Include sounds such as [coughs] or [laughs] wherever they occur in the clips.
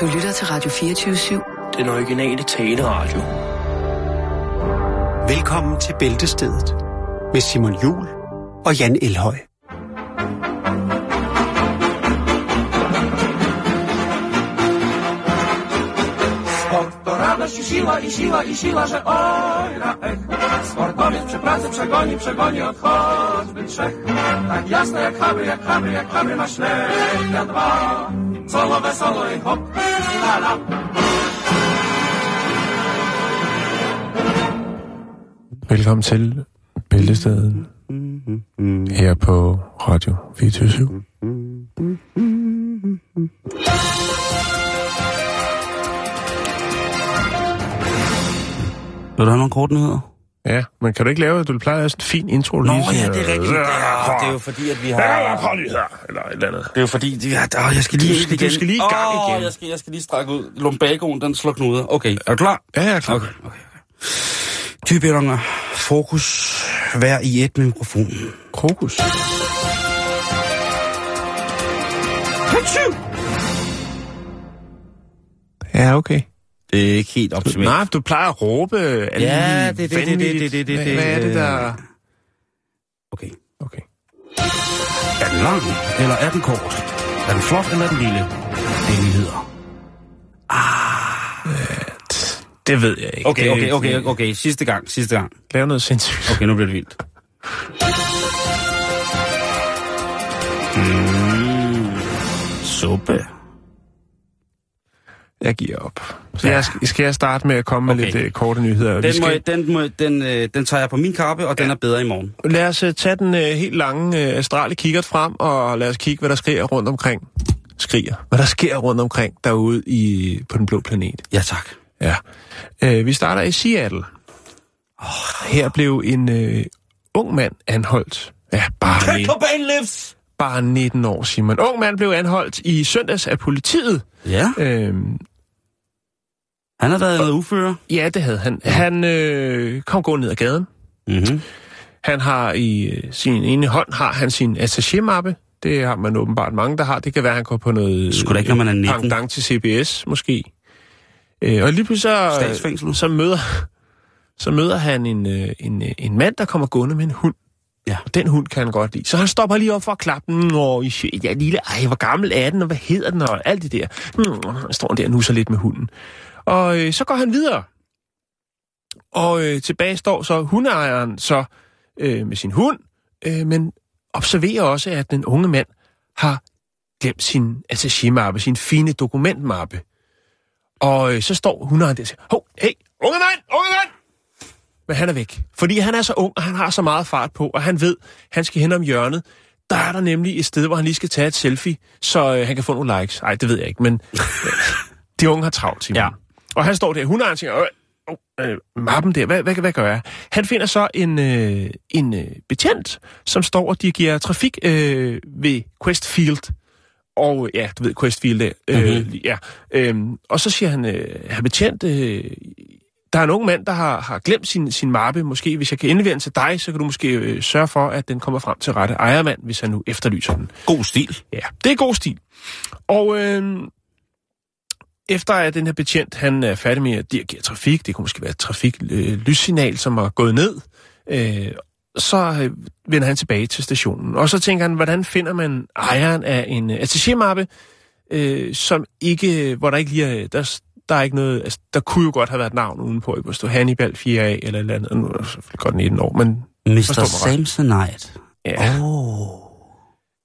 Du lytter til Radio 24-7. Den originale taleradio. Velkommen til Bæltestedet med Simon Jul og Jan Elhøj. Radość i siła, i siła, i siła, że oj na ech. Sportowiec przy pracy przegoni, przegoni od choćby trzech. Tak jasne jak habry, jak habry, jak habry ma ślep na dwa. Solo, wesoło i hop. Velkommen til Bæltestedet her på Radio 24 Vil du have nogle kort nyheder? Ja, men kan du ikke lave, du plejer at have sådan en fin intro Nå lige ja, sådan, det er rigtigt. øh, Ja, det er jo fordi, at vi har... Ja, prøv lige her, eller et eller andet. Det er jo fordi, de, ja, åh, jeg skal lige Du skal- igen. du skal lige i gang Åh, igen. Jeg skal, jeg skal lige strække ud. Lumbagoen, den slår knuder. Okay, er du klar? Ja, jeg er klar. Okay, okay, okay. Typeringer, fokus, hver i et med mikrofonen. Krokus. Ja, okay. Det er ikke helt optimalt. Nej, du plejer at råbe alle Ja, det- det- det- det- det- det- det- Hvad, er det, der... Okay. Okay. Er den lang, eller er den kort? Er den flot, eller er den lille? Det er nyheder. Det ved jeg ikke. Okay, okay, okay, okay. Sidste gang, sidste gang. Lav noget sindssygt. Okay, nu bliver det vildt. Mm. Suppe. Jeg giver op. Så jeg skal, skal jeg starte med at komme med Okay. lidt uh, korte nyheder? Vi Den, må, skal, den, må, den, øh, den tager jeg på min kappe, og den er bedre i morgen. Lad os uh, tage den uh, helt lange uh, astrale kikkert frem, og lad os kigge, hvad der sker rundt omkring. Skriger. Hvad der sker rundt omkring derude i, på den blå planet. Ja, tak. Ja. Uh, vi starter i Seattle. Her blev en uh, ung mand anholdt. Ja, bare, Cobain lives! bare 19 år, Simon. Ung mand blev anholdt i søndags af politiet. Ja, Øhm, han har været noget uføre. ja, det havde han. Han øh, kom gå ned ad gaden. Mm-hmm. Han har i øh, sin ene hånd har han sin attaché-mappe. Det har man åbenbart mange, der har. Det kan være, at han går på noget... Da ikke, når man er 19. Pendant til CBS, måske. Øh, og lige pludselig så, så, møder, så møder han en, øh, en, øh, en mand, der kommer gående med en hund. Ja. Og den hund kan han godt lide. Så han stopper lige op for at klappe den. Og ja, lille, ej, hvor gammel er den, og hvad hedder den, og alt det der. Hmm, han står der og nusser lidt med hunden. Og øh, så går han videre. Og øh, tilbage står så hundeejeren så øh, med sin hund, øh, men observerer også, at den unge mand har glemt sin attaché-mappe, sin fine dokumentmappe. Og øh, så står hundeejeren der og siger, hov, hey, unge mand, unge mand! Men han er væk, fordi han er så ung, og han har så meget fart på, og han ved, han skal hen om hjørnet. Der er der nemlig et sted, hvor han lige skal tage et selfie, så øh, han kan få nogle likes. Nej, det ved jeg ikke, men [laughs] øh, de unge har travlt, Simon. Ja. Og han står der, hundeejeren siger, øh, oh, øh, mappen der, hvad, hvad, hvad gør jeg? Han finder så en, øh, en øh, betjent, som står og dirigerer trafik øh, ved Questfield. Og ja, du ved Questfield der. Øh, Mhm. ja. Øhm, og så siger han, øh, herr betjent, øh, der er en ung mand, der har, har glemt sin, sin mappe. Måske hvis jeg kan indlevere den til dig, så kan du måske øh, sørge for, at den kommer frem til rette ejermand, hvis han nu efterlyser den. God stil. Ja, det er god stil. Og øh, efter at den her betjent, han er færdig med at dirigere trafik, det kunne måske være et trafiklys-signal, som er gået ned, øh, så øh, vender han tilbage til stationen. Og så tænker han, hvordan finder man ejeren af en øh, attaché-mappe, øh, som ikke, hvor der ikke lige er, der, der er ikke noget, altså, der kunne jo godt have været et navn udenpå, ikke? Hvor stod Hannibal 4A eller et eller andet, nu er det godt 19 år, men Mr. Samsonite. ja. Oh.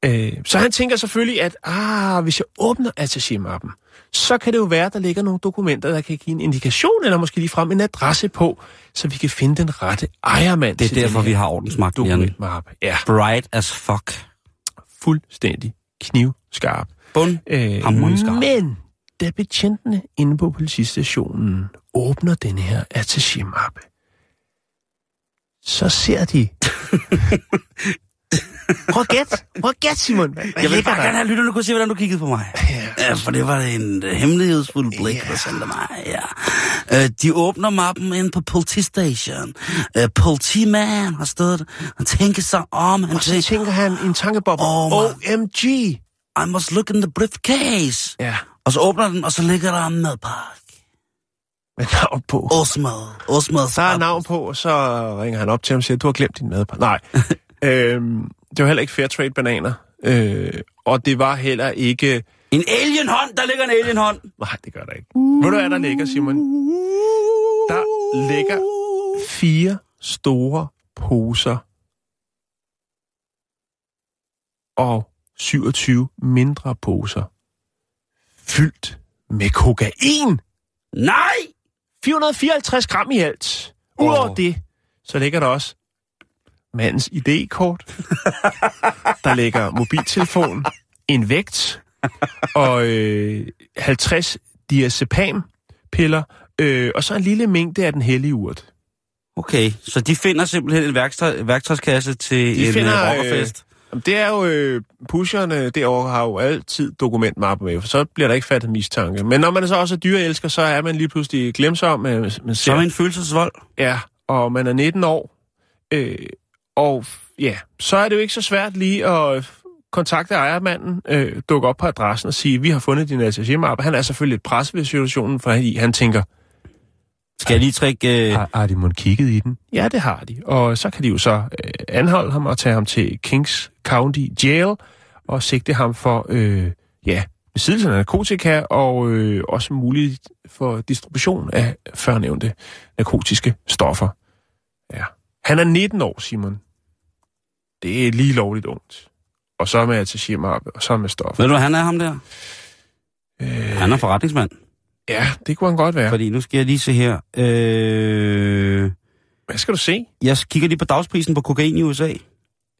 Øh, så han tænker selvfølgelig, at ah, hvis jeg åbner attaché-mappen, så kan det jo være, der ligger nogle dokumenter, der kan give en indikation, eller måske ligefrem en adresse på, så vi kan finde den rette ejermand Det er derfor, vi har ordensmagt, Jan. Ja, Bright as fuck. fuldstændig knivskarp. Bund. Øh, men da betjentene inde på politistationen åbner den her attaché-mappe, så ser de... [laughs] Prøv at gæt. Prøv at gæt, Simon. Hvad, Jeg vil bare der? gerne have lytterne kunne se, hvordan du kiggede på mig. Ja, for det var en øh, hemmelighedsfuld blik, Ja. der sendte mig. Ja. Øh, de åbner mappen ind på politistation. Øh, politimand har stået Han tænker sig om. Han Og så tænker, tænker han en tankeboble, Åh, OMG. I must look in the briefcase. Ja. Og så åbner den, og så ligger der en madpakke. Med navn på. Osmad. Osmad. Så er navn på, og så ringer han op til ham og siger, du har glemt din madpakke. Nej, [laughs] øhm, det var heller ikke Fairtrade bananer. Øh, og det var heller ikke... En alienhånd! Der ligger en alienhånd! Nej, det gør der ikke. Ved du, hvad der ligger, Simon? Der ligger fire store poser og 27 mindre poser fyldt med kokain. Nej! 454 gram i alt. Udover Åh. det, så ligger der også mandens ID-kort. der ligger mobiltelefon, en vægt og øh, 50 diazepam-piller, øh, og så en lille mængde af den hellige urt. Okay, så de finder simpelthen en værktøj, værktøjskasse til De en finder, øh, rockerfest. Jamen, Det er jo, øh, pusherne derovre har jo altid dokumentmapper med, for så bliver der ikke fattet mistanke. Men når man så også er dyreelsker, så er man lige pludselig glemsom. Man, man Så ser, er en følelsesvold. Ja, og man er 19 år. Øh, og ja, så er det jo ikke så svært lige at kontakte ejermanden, øh, dukke op på adressen og sige, vi har fundet din attachémappe. Han er selvfølgelig lidt presset ved situationen, for han, han tænker, Skal jeg lige trække... Øh, har, har de måske kigget i den? Ja, det har de. Og så kan de jo så øh, anholde ham og tage ham til Kings County Jail og sigte ham for, øh, ja, besiddelse af narkotika og øh, også muligt for distribution af førnævnte narkotiske stoffer. Ja. Han er 19 år, Simon. Det er lige lovligt ungt. Og så med attachemappe, og så med stoffer. ved du, han er ham der? Øh, Han er forretningsmand. ja, det kunne han godt være. Fordi nu skal jeg lige se her. Øh, Hvad skal du se? jeg kigger lige på dagsprisen på kokain i USA.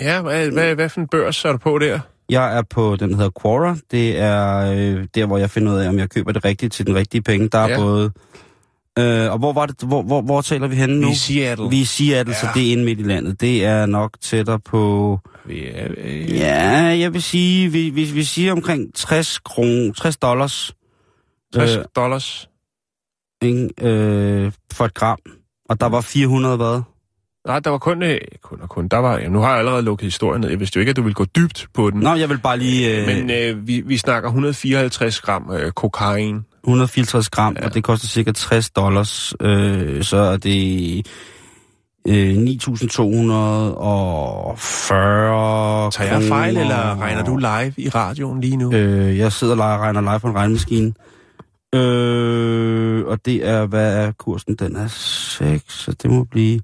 Ja, hvad, hvad, hvad for en børs er du på der? Jeg er på den, der hedder Quora. Det er øh, der, hvor jeg finder ud af, om jeg køber det rigtige til den rigtige penge. Der er Ja. både... Øh, og hvor, var det, hvor, hvor, hvor taler vi henne nu? I Seattle. Vi er i Seattle, ja. så Ja. det er inde midt i landet. Det er nok tættere på... Vi er, øh, Ja, jeg vil sige, vi, vi, vi siger omkring 60 kron, 60 dollars 60 Øh. dollars. ikke, øh, for et gram. Og der var 400 hvad? Nej, der var kun, øh, kun og kun. Der var, jamen, nu har jeg allerede lukket historien ned. Jeg vidste jo ikke, at du ville gå dybt på den. Nå, jeg vil bare lige... Øh, Men øh, vi, vi snakker 154 gram øh, kokain. 154 gram, ja. og det koster cirka 60 dollars. Øh, så er det øh, 9.240 Tager jeg fejl, eller regner du live i radioen lige nu? Øh, jeg sidder og regner live på en regnmaskine. Øh, og det er, hvad er kursen? Den er 6, så det må blive...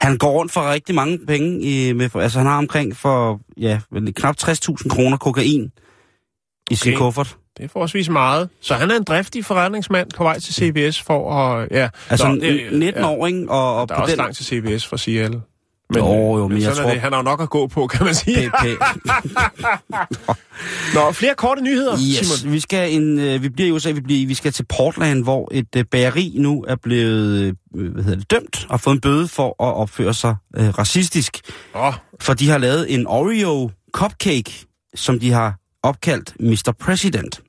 Han går rundt for rigtig mange penge. I, med, altså, han har omkring for, ja, knap 60.000 kroner kokain i sin Okay. kuffert. Det er forholdsvis meget. Så han er en driftig forretningsmand på vej til CBS for at... Ja, Altså, Nå, Nå, det- 19 ja. år, ikke? Og, og Der er på også den... langt til CBS fra Seattle. Jo, jo, øh, men jeg sådan er tror- Det. Han har jo nok at gå på, kan man sige. [laughs] Nå, flere korte nyheder, Yes, Simon. vi skal en, øh, vi bliver i USA, vi, bliver, vi skal til Portland, hvor et øh, bageri nu er blevet øh, hvad hedder det, dømt og fået en bøde for at opføre sig øh, racistisk. Åh, For de har lavet en Oreo cupcake, som de har opkaldt Mr. President.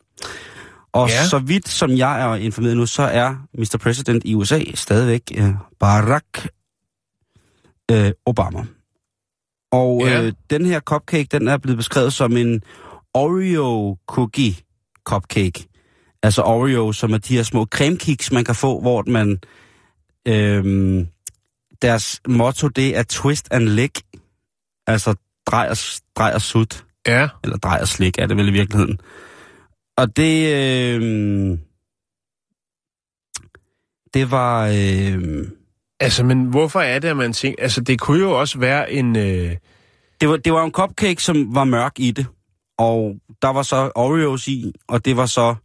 Og Ja. så vidt som jeg er informeret nu, så er Mr. President i USA stadigvæk øh, Barack øh, Obama. Og Ja. øh, den her cupcake, den er blevet beskrevet som en Oreo cookie cupcake. Altså Oreo, som er de her små cremekiks, man kan få, hvor man... Øhm, deres motto, det er twist and lick. Altså drej og, drej og sut. ja. Eller drej og slik, er det vel i virkeligheden. Og det... Øh, det var... Øh, Altså, men hvorfor er det, at man tænker... Altså, det kunne jo også være en... Øh, det, var, det var en cupcake, som var mørk i det. Og der var så Oreos i, og det var så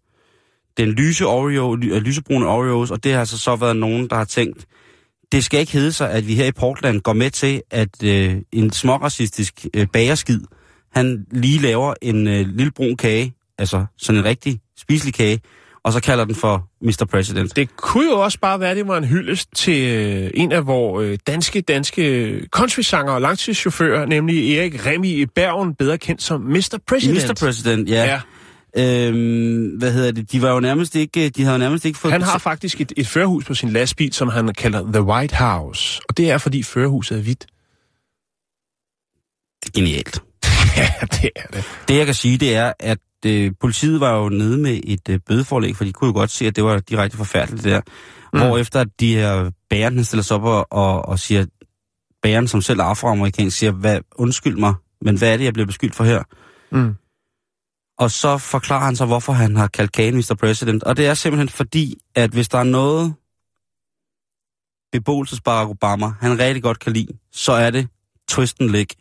den lyse Oreo, ly, øh, lysebrune Oreos, og det har altså så været nogen, der har tænkt, det skal ikke hedde sig, at vi her i Portland går med til, at øh, en småracistisk øh, bagerskid, han lige laver en øh, lille brun kage, altså sådan en rigtig spiselig kage, og så kalder den for Mr. President. det kunne jo også bare være, at det var en hyldest til øh, en af vores øh, danske, danske countrysanger og langtidschauffør, nemlig Erik Remi i Bergen, bedre kendt som Mr. President. Mr. President, ja. Ja. Øhm, hvad hedder det? De var jo nærmest ikke, de havde nærmest ikke fået... Han har faktisk et, et førerhus på sin lastbil, som han kalder The White House. Og det er, fordi førerhuset er hvidt. Det er genialt. [laughs] ja, det er det. Det jeg kan sige, det er, at øh, politiet var jo nede med et øh, bødeforlæg, for de kunne jo godt se, at det var direkte forfærdeligt der. Mm. Hvor efter at de her bæren, han stiller sig op og, og, og siger, bæren, som selv er afroamerikansk, siger, hvad, undskyld mig, men hvad er det, jeg bliver beskyldt for her? Mm. Og så forklarer han så, hvorfor han har kaldt Kane Mr. President. Og det er simpelthen fordi, at hvis der er noget, beboelses Barack Obama, han rigtig godt kan lide, så er det twist and lick.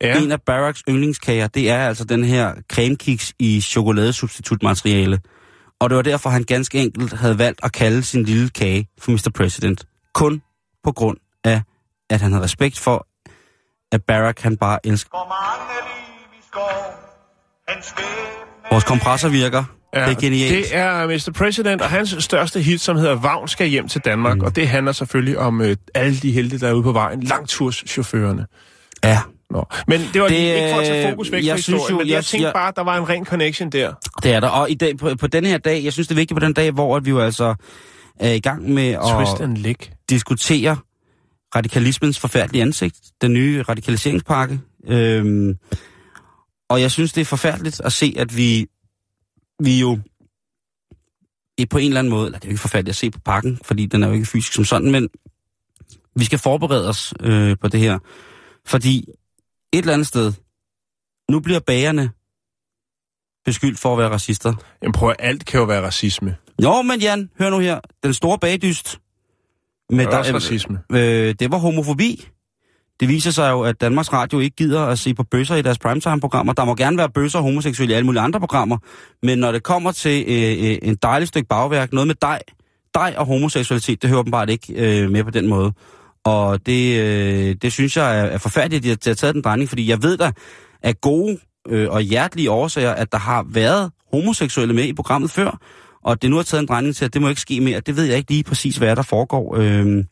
Ja. En af Barracks yndlingskager, det er altså den her cremekiks i chokoladesubstitutmateriale. Og det var derfor, han ganske enkelt havde valgt at kalde sin lille kage for Mr. President. Kun på grund af, at han havde respekt for, at Barack han bare elsker. Vores kompressor virker. Ja, det er genialt. Det er Mr. President og hans største hit, som hedder Vagn skal hjem til Danmark. Mm. Og det handler selvfølgelig om øh, alle de helte, der er ude på vejen. Langturschaufførerne. Ja, Nå. Men det var Det, ikke for at tage øh, fokus væk jeg fra synes historien, jo, men jeg, jeg- tænkte jeg- bare, at der var en ren connection der. det er der. Og i dag, på, på denne her dag, jeg synes det er vigtigt på den dag, hvor at vi jo altså er i gang med at diskutere radikalismens forfærdelige ansigt, den nye radikaliseringspakke. Øhm, og jeg synes, det er forfærdeligt at se, at vi, vi jo på en eller anden måde, eller det er jo ikke forfærdeligt at se på pakken, fordi den er jo ikke fysisk som sådan, men vi skal forberede os øh, på det her. Fordi et eller andet sted, nu bliver bagerne beskyldt for at være racister. Jamen prøv at alt kan jo være racisme. Jo, men Jan, hør nu her. Den store bagdyst. Med Det er også racisme. øh, det var homofobi. Det viser sig jo, at Danmarks Radio ikke gider at se på bøsser i deres primetime-programmer. Der må gerne være bøsser og homoseksuelle i alle mulige andre programmer. Men når det kommer til øh, øh, en dejlig stykke bagværk, noget med dig, dig og homoseksualitet, det hører åbenbart ikke øh, med på den måde. Og det, øh, det synes jeg er, er forfærdeligt, at de har- de har taget den drejning, fordi jeg ved da af gode øh, og hjertelige årsager, at der har været homoseksuelle med i programmet før, og det nu har taget en drejning til, at det må ikke ske mere. Det ved jeg ikke lige præcis, hvad der foregår. Øh,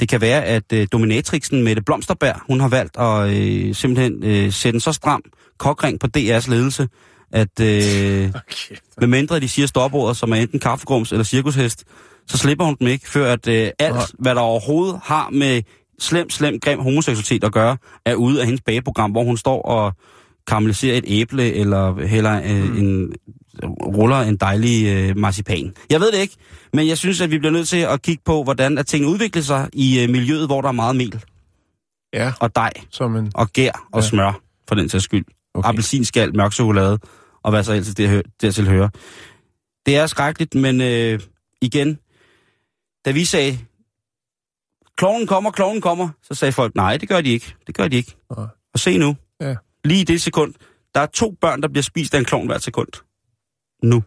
det kan være, at øh, dominatrixen Mette Blomsterberg, hun har valgt at øh, simpelthen øh, sætte en så stram kokring på DR's ledelse, at øh, [laughs] Okay. med mindre de siger stopordet, som er enten kaffegrums eller cirkushest, så slipper hun dem ikke, før at øh, alt, Nej. hvad der overhovedet har med slem, slem, grim homoseksualitet at gøre, er ude af hendes bageprogram, hvor hun står og karamelliserer et æble, eller heller øh, mm. en, ruller en dejlig øh, marcipan. Jeg ved det ikke, men jeg synes, at vi bliver nødt til at kigge på, hvordan at tingene udvikler sig i øh, miljøet, hvor der er meget mel Ja, og dej som en... og gær og Ja. ja. smør, for den sags skyld. Okay. Appelsinskal, mørk chokolade, og hvad så ellers det dertil hører. Det er skrækkeligt, men øh, igen, da vi sagde, kloven kommer, kloven kommer, så sagde folk, nej, det gør de ikke. Det gør de ikke. Nej. Og se nu, Ja. lige i det sekund, der er to børn, der bliver spist af en klovn hvert sekund. Nu,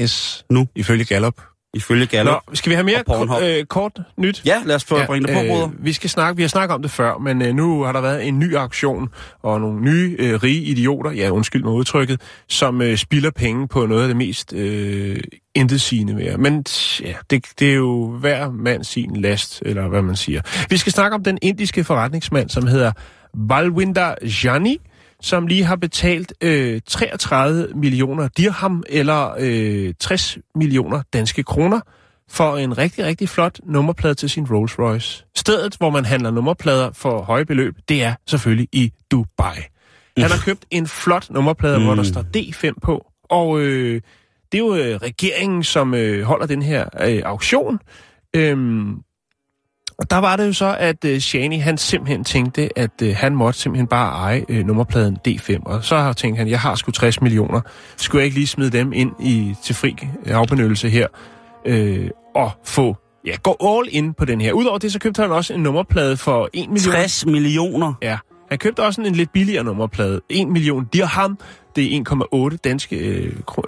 Yes. Nu. Ifølge Gallup. Ifølge Gallup. Nå, skal vi have mere øh, kort nyt? Ja, lad os få ja, bringe det på, bruder. vi skal snakke, vi har snakket om det før, men øh, nu har der været en ny aktion, og nogle nye øh, rige idioter, ja undskyld mig udtrykket, som øh, spilder penge på noget af det mest øh, intetsigende værd. Men ja, det, det er jo hver mand sin last, eller hvad man siger. Vi skal snakke om den indiske forretningsmand, som hedder Balwinder Jani, som lige har betalt øh, 33 millioner dirham, eller øh, 60 millioner danske kroner, for en rigtig, rigtig flot nummerplade til sin Rolls Royce. Stedet, hvor man handler nummerplader for høje beløb, det er selvfølgelig i Dubai. Han har købt en flot nummerplade, mm. hvor der står D5 på, og øh, det er jo øh, regeringen, som øh, holder den her øh, auktion. Øhm, og der var det jo så, at øh, Shani, han simpelthen tænkte, at øh, han måtte simpelthen bare eje øh, nummerpladen D5. Og så har tænkt han, jeg har sgu 60 millioner. Skulle jeg ikke lige smide dem ind i til fri afbenyttelse her? Øh, og få, ja, gå all in på den her. Udover det, så købte han også en nummerplade for 1 million. 60 millioner. Ja, han købte også en, en lidt billigere nummerplade. 1 million dirham, det er 1,8 danske, øh, kro-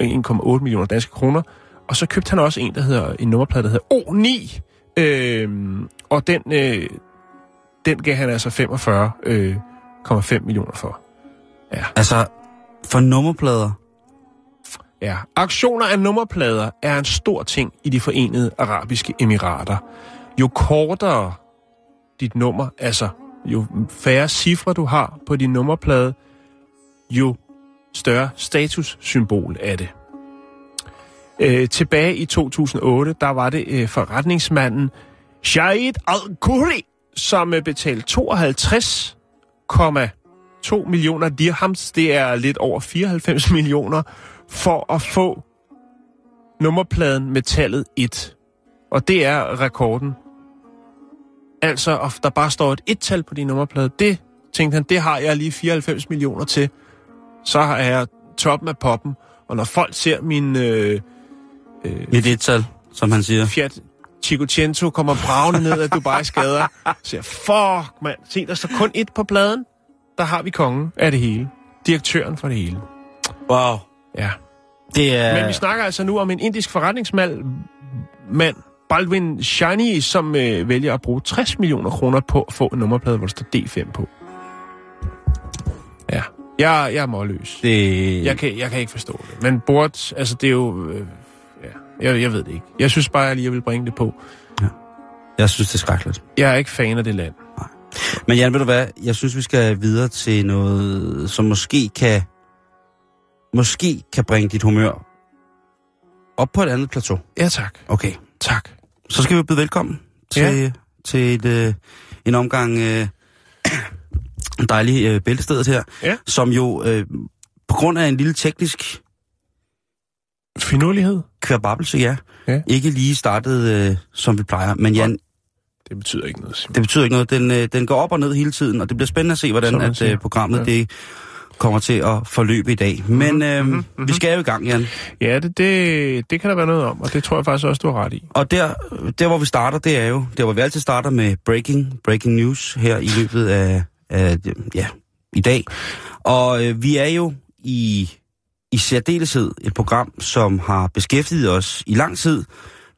1,8 millioner danske kroner. Og så købte han også en, der hedder, en nummerplade, der hedder O9. Øhm, og den, øh, den gav han altså 45,5 øh, 0,5 millioner for. Altså, for nummerplader. Ja, aktioner af nummerplader er en stor ting i de forenede arabiske emirater. Jo kortere dit nummer, altså jo færre cifre du har på din nummerplade, jo større statussymbol er det. Øh, tilbage i 2008, der var det øh, forretningsmanden Shahid Al-Khoury, som øh, betalte 52,2 2 millioner dirhams, det er lidt over 94 [laughs] millioner, for at få nummerpladen med tallet 1. Og det er rekorden. Altså, at der bare står et et-tal på din nummerplade, det tænkte han, det har jeg lige 94 millioner til. Så er jeg toppen af poppen. Og når folk ser min øh, Mit et-tal, som han siger. Fiat Cinquecento kommer bravende ned af Dubai's gader, så siger fuck mand, se der står kun et på pladen. Der har vi kongen af det hele. Direktøren for det hele. Wow. Ja. Det er... Men vi snakker altså nu om en indisk forretningsmand, mand, Baldwin Shani, som øh, vælger at bruge 60 millioner kroner på at få en nummerplade, hvor der står D5 på. Ja, jeg, jeg er målløs. Det... Jeg kan, jeg kan ikke forstå det. Men bort, altså det er jo... Øh, jeg, jeg ved det ikke. Jeg synes bare, jeg lige vil bringe det på. Jeg synes, det er skrækkeligt. Jeg er ikke fan af det land. Men Jan, ved du hvad? Jeg synes, vi skal videre til noget, som måske kan... Måske kan bringe dit humør op på et andet plateau. Ja, tak. Okay. Tak. Så skal vi byde velkommen til, Ja. til et, øh, en omgang øh, [clears throat] dejlig øh, bæltestedet her, Ja. som jo øh, på grund af en lille teknisk Finurlighed? kværbabelse, ja, Ja. ikke lige startede, øh, som vi plejer. Men Jan, Det betyder ikke noget, Simon. det betyder ikke noget. Den, øh, den går op og ned hele tiden, og det bliver spændende at se, hvordan at, øh, programmet Ja. det kommer til at forløbe i dag. Men øh, mhm, vi skal jo i gang, Jan. Ja, det, det, det kan der være noget om, og det tror jeg faktisk også, du har ret i. Og der, der, hvor vi starter, det er jo, der hvor vi altid starter med breaking, breaking news her i løbet af, af ja, i dag. Og øh, vi er jo i, i særdeleshed et program, som har beskæftiget os i lang tid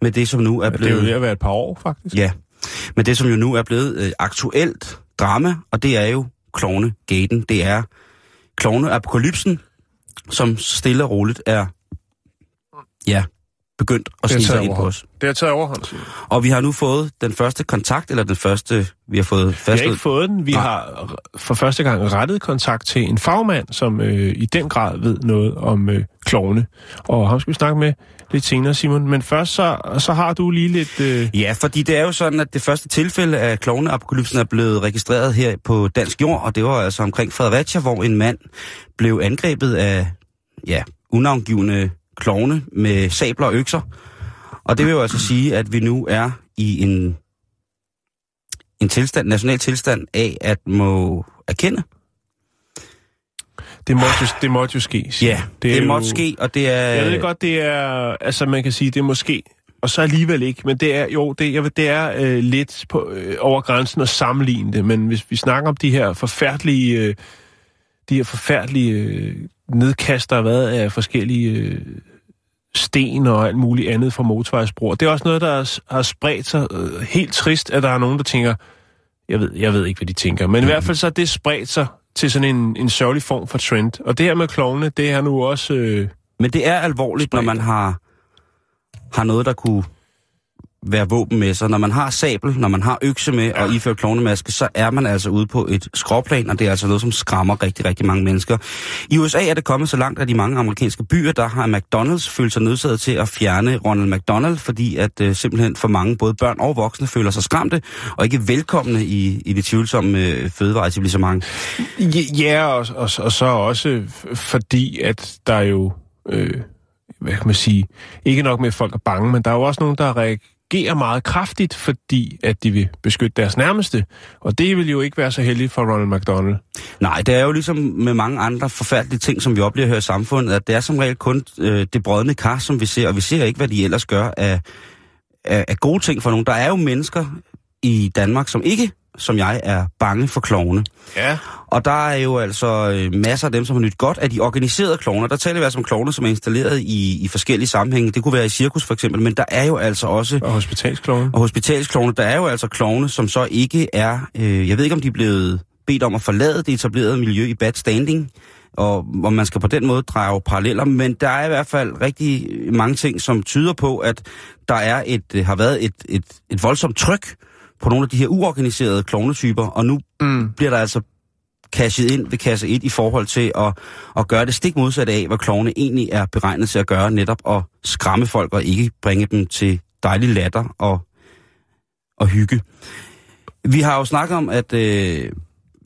med det, som nu er Det er jo blevet... ved at være et par år, faktisk. Ja, men det, som jo nu er blevet øh, aktuelt drama, og det er jo Klovne-gaten. Det er Klovne-apokalypsen, som stille og roligt er, ja, begyndt at snige sig ind på os. Det har taget overhånd. Og vi har nu fået den første kontakt, eller den første, vi har fået Vi har ikke fået den. Vi Nej. har for første gang rettet kontakt til en fagmand, som øh, i den grad ved noget om øh, klovne. Og ham skal vi snakke med lidt senere, Simon. Men først så, så har du lige lidt... Øh, Ja, fordi det er jo sådan, at det første tilfælde af klovneapokalypsen er blevet registreret her på dansk jord, og det var altså omkring Fredericia, hvor en mand blev angrebet af, ja, unavngivende klovne med sabler og økser. Og det vil jo altså sige, at vi nu er i en, en tilstand, national tilstand af at må erkende. det, måtte jo, det måtte jo ske. Ja, det, det jo- måtte ske, og det er... Jeg ved godt, det er... Altså, man kan sige, det er måske... Og så alligevel ikke, men det er jo det, jeg ved, det er øh, lidt på, øh, over grænsen at sammenligne det. Men hvis vi snakker om de her forfærdelige, øh, de her forfærdelige øh, nedkast, der har været af forskellige øh, sten og alt muligt andet fra motorvejsbroer, det er også noget, der har- har spredt sig øh, helt trist, at der er nogen, der tænker, jeg ved, jeg ved ikke, hvad de tænker, men i hvert fald så er det spredt sig til sådan en, en sørgelig form for trend. Og det her med klovne, det er nu også... Øh, Men det er alvorligt, når man har, har noget, der kunne være våben med sig. Når man har sabel, når man har økse med ja. og iført klovnemaske, så er man altså ude på et skråplan, og det er altså noget, som skræmmer rigtig, rigtig mange mennesker. I USA er det kommet så langt, at i mange amerikanske byer, der har McDonald's følt sig nødsaget til at fjerne Ronald McDonald, fordi at øh, simpelthen for mange, både børn og voksne, føler sig skræmte og ikke velkomne i, i det tvivlsomme øh, fødevareetablissement. Ja, og, og, og så også fordi, at der er jo, øh, hvad kan man sige, ikke nok med, at folk er bange, men der er jo også nogen, der reagerer meget kraftigt, fordi at de vil beskytte deres nærmeste. Og det vil jo ikke være så heldigt for Ronald McDonald. Nej, det er jo ligesom med mange andre forfærdelige ting, som vi oplever her i samfundet, at det er som regel kun øh, det brødne kar, som vi ser, og vi ser ikke, hvad de ellers gør af, af, af gode ting for nogen. Der er jo mennesker i Danmark, som ikke, som jeg, er bange for klovne. Ja. Og der er jo altså øh, masser af dem, som har nyt godt af de organiserede klovner. Der taler vi altså om klovne, som er installeret i, i forskellige sammenhænge. Det kunne være i cirkus for eksempel, men der er jo altså også Og hospitalsklovne. og hospitalsklovne, der er jo altså klovne, som så ikke er, øh, jeg ved ikke om de er blevet bedt om at forlade det etablerede miljø i bad standing, og hvor man skal på den måde drage paralleller, men der er i hvert fald rigtig mange ting, som tyder på, at der er et, øh, har været et, et, et voldsomt tryk på nogle af de her uorganiserede klovnetyper, og nu Mm. bliver der altså cashet ind ved kasse 1 i forhold til at, at gøre det stik modsatte af, hvad klovne egentlig er beregnet til at gøre, netop at skræmme folk og ikke bringe dem til dejlig latter og, og hygge. Vi har jo snakket om, at øh,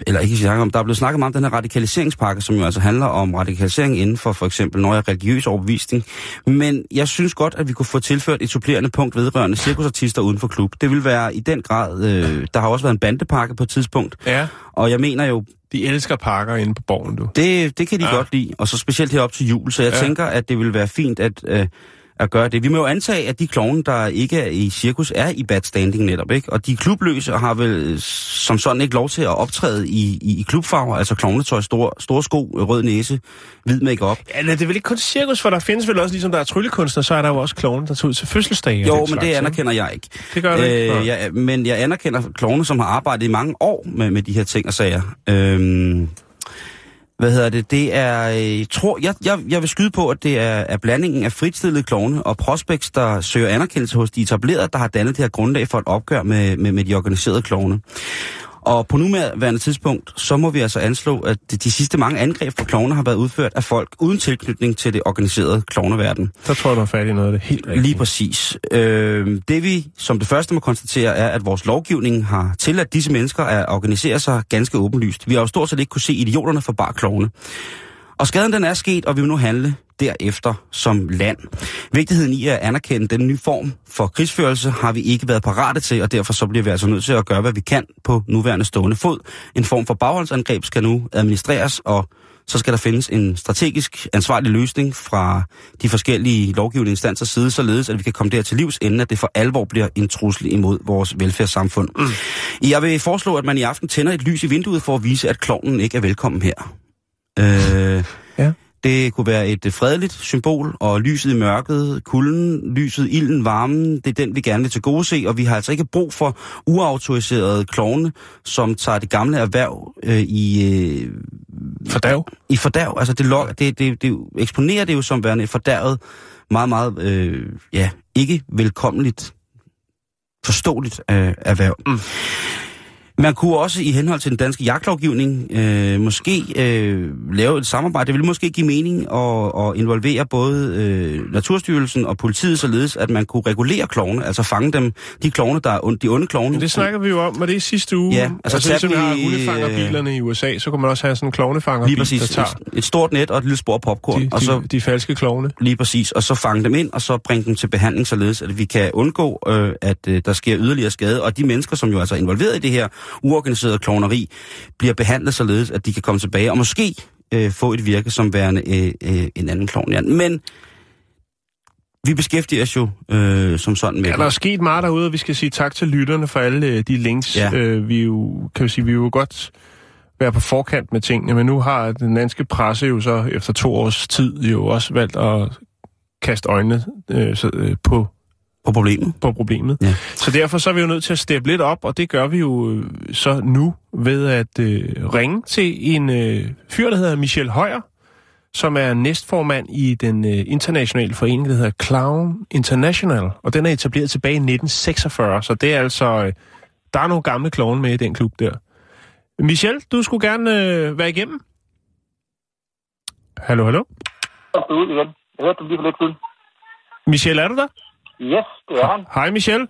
eller ikke snakke om, der er blevet snakket meget om den her radikaliseringspakke, som jo altså handler om radikalisering inden for for eksempel når jeg religiøs overbevisning. Men jeg synes godt, at vi kunne få tilført et supplerende punkt vedrørende cirkusartister uden for klub. Det vil være i den grad, øh, der har også været en bandepakke på et tidspunkt, Ja, og jeg mener jo, de elsker pakker inde på borgen, du. det, det kan de Ja. godt lide, og så specielt herop til jul, så jeg ja. tænker, at det vil være fint at, øh, at gøre det. Vi må jo antage, at de klovne, der ikke er i cirkus, er i bad standing netop, ikke? Og de klubløse har vel øh, som sådan ikke lov til at optræde i, i, i klubfarver, altså klovnetøj, store, store sko, rød næse, hvid makeup. Ja, nej, det er vel ikke kun cirkus, for der findes vel også, ligesom der er tryllekunstner, så er der jo også klovne, der tager ud til fødselsdage. og Jo, men slags, det ikke? anerkender jeg ikke. Det gør du ikke? Øh, jeg, men jeg anerkender klovne, som har arbejdet i mange år med, med de her ting og sager. Øhm, hvad hedder det? Det er, øh, jeg tror, jeg, jeg, jeg vil skyde på, at det er, er blandingen af fritstillede klovne og prospects, der søger anerkendelse hos de etablerede, der har dannet det her grundlag for et opgør med, med, med de organiserede klovne. Og på nuværende tidspunkt, så må vi altså anslå, at de, de sidste mange angreb fra klovne har været udført af folk uden tilknytning til det organiserede klovneverden. Så tror jeg, du har fat i noget af det helt rigtigt. Lige præcis. Øh, det vi som det første må konstatere er, at vores lovgivning har tilladt disse mennesker at organisere sig ganske åbenlyst. Vi har jo stort set ikke kunne se idioterne for bare klovne. Og skaden den er sket, og vi vil nu handle derefter som land. Vigtigheden i at anerkende den nye form for krigsførelse har vi ikke været parate til, og derfor så bliver vi altså nødt til at gøre, hvad vi kan på nuværende stående fod. En form for bagholdsangreb skal nu administreres, og så skal der findes en strategisk ansvarlig løsning fra de forskellige lovgivende instanser side, således at vi kan komme der til livs, inden at det for alvor bliver en trussel imod vores velfærdssamfund. Jeg vil foreslå, at man i aften tænder et lys i vinduet for at vise, at klovnen ikke er velkommen her. Øh, Ja. Det kunne være et fredeligt symbol, og lyset i mørket, kulden, lyset, ilden, varmen, det er den, vi gerne vil til gode se, og vi har altså ikke brug for uautoriserede klovne, som tager det gamle erhverv øh, i, øh, For dag. i fordærv. Altså det, lok, det, det, det eksponerer det jo som værende et fordærvet, meget, meget, øh, ja, ikke velkommeligt, forståeligt øh, erhverv. Mm. Man kunne også i henhold til den danske jagtlovgivning øh, måske øh, lave et samarbejde. Det ville måske give mening at, at involvere både øh, Naturstyrelsen og politiet, således at man kunne regulere klovne, altså fange dem, de klovne, der er ondt, de onde klovne. Men det snakker vi jo om, og det er sidste uge. Ja, altså altså ligesom vi har i, hundefangerbilerne i USA, så kunne man også have sådan en klovnefangerbil, Lige præcis. der tager Et, et stort net og et lille spor popcorn. de, og så, de, de falske klovne. Lige præcis, og så fange dem ind, og så bringe dem til behandling, således at vi kan undgå, øh, at øh, der sker yderligere skade, og de mennesker, som jo altså er involveret i det her uorganiserede klovneri, bliver behandlet således, at de kan komme tilbage og måske øh, få et virke som værende øh, øh, en anden klovn. Ja. Men vi beskæftiger os jo øh, som sådan med Ja, der er sket meget derude, og vi skal sige tak til lytterne for alle øh, de links. Ja. Øh, vi jo, kan vi sige, vi jo godt være på forkant med tingene, men nu har den danske presse jo så efter to års tid jo også valgt at kaste øjnene øh, så, øh, på, på problemet. på problemet. Ja. Så derfor så er vi jo nødt til at steppe lidt op, og det gør vi jo øh, så nu ved at øh, ringe til en øh, fyr, der hedder Michel Højer, som er næstformand i den øh, internationale forening, der hedder Clown International, og den er etableret tilbage i 1946, så det er altså, øh, der er nogle gamle klovne med i den klub der. Michel, du skulle gerne øh, være igennem. Hallo, hallo. Jeg hørte dem lige for lidt siden. Michel, er du der? Yes, det er han. Hej Michel.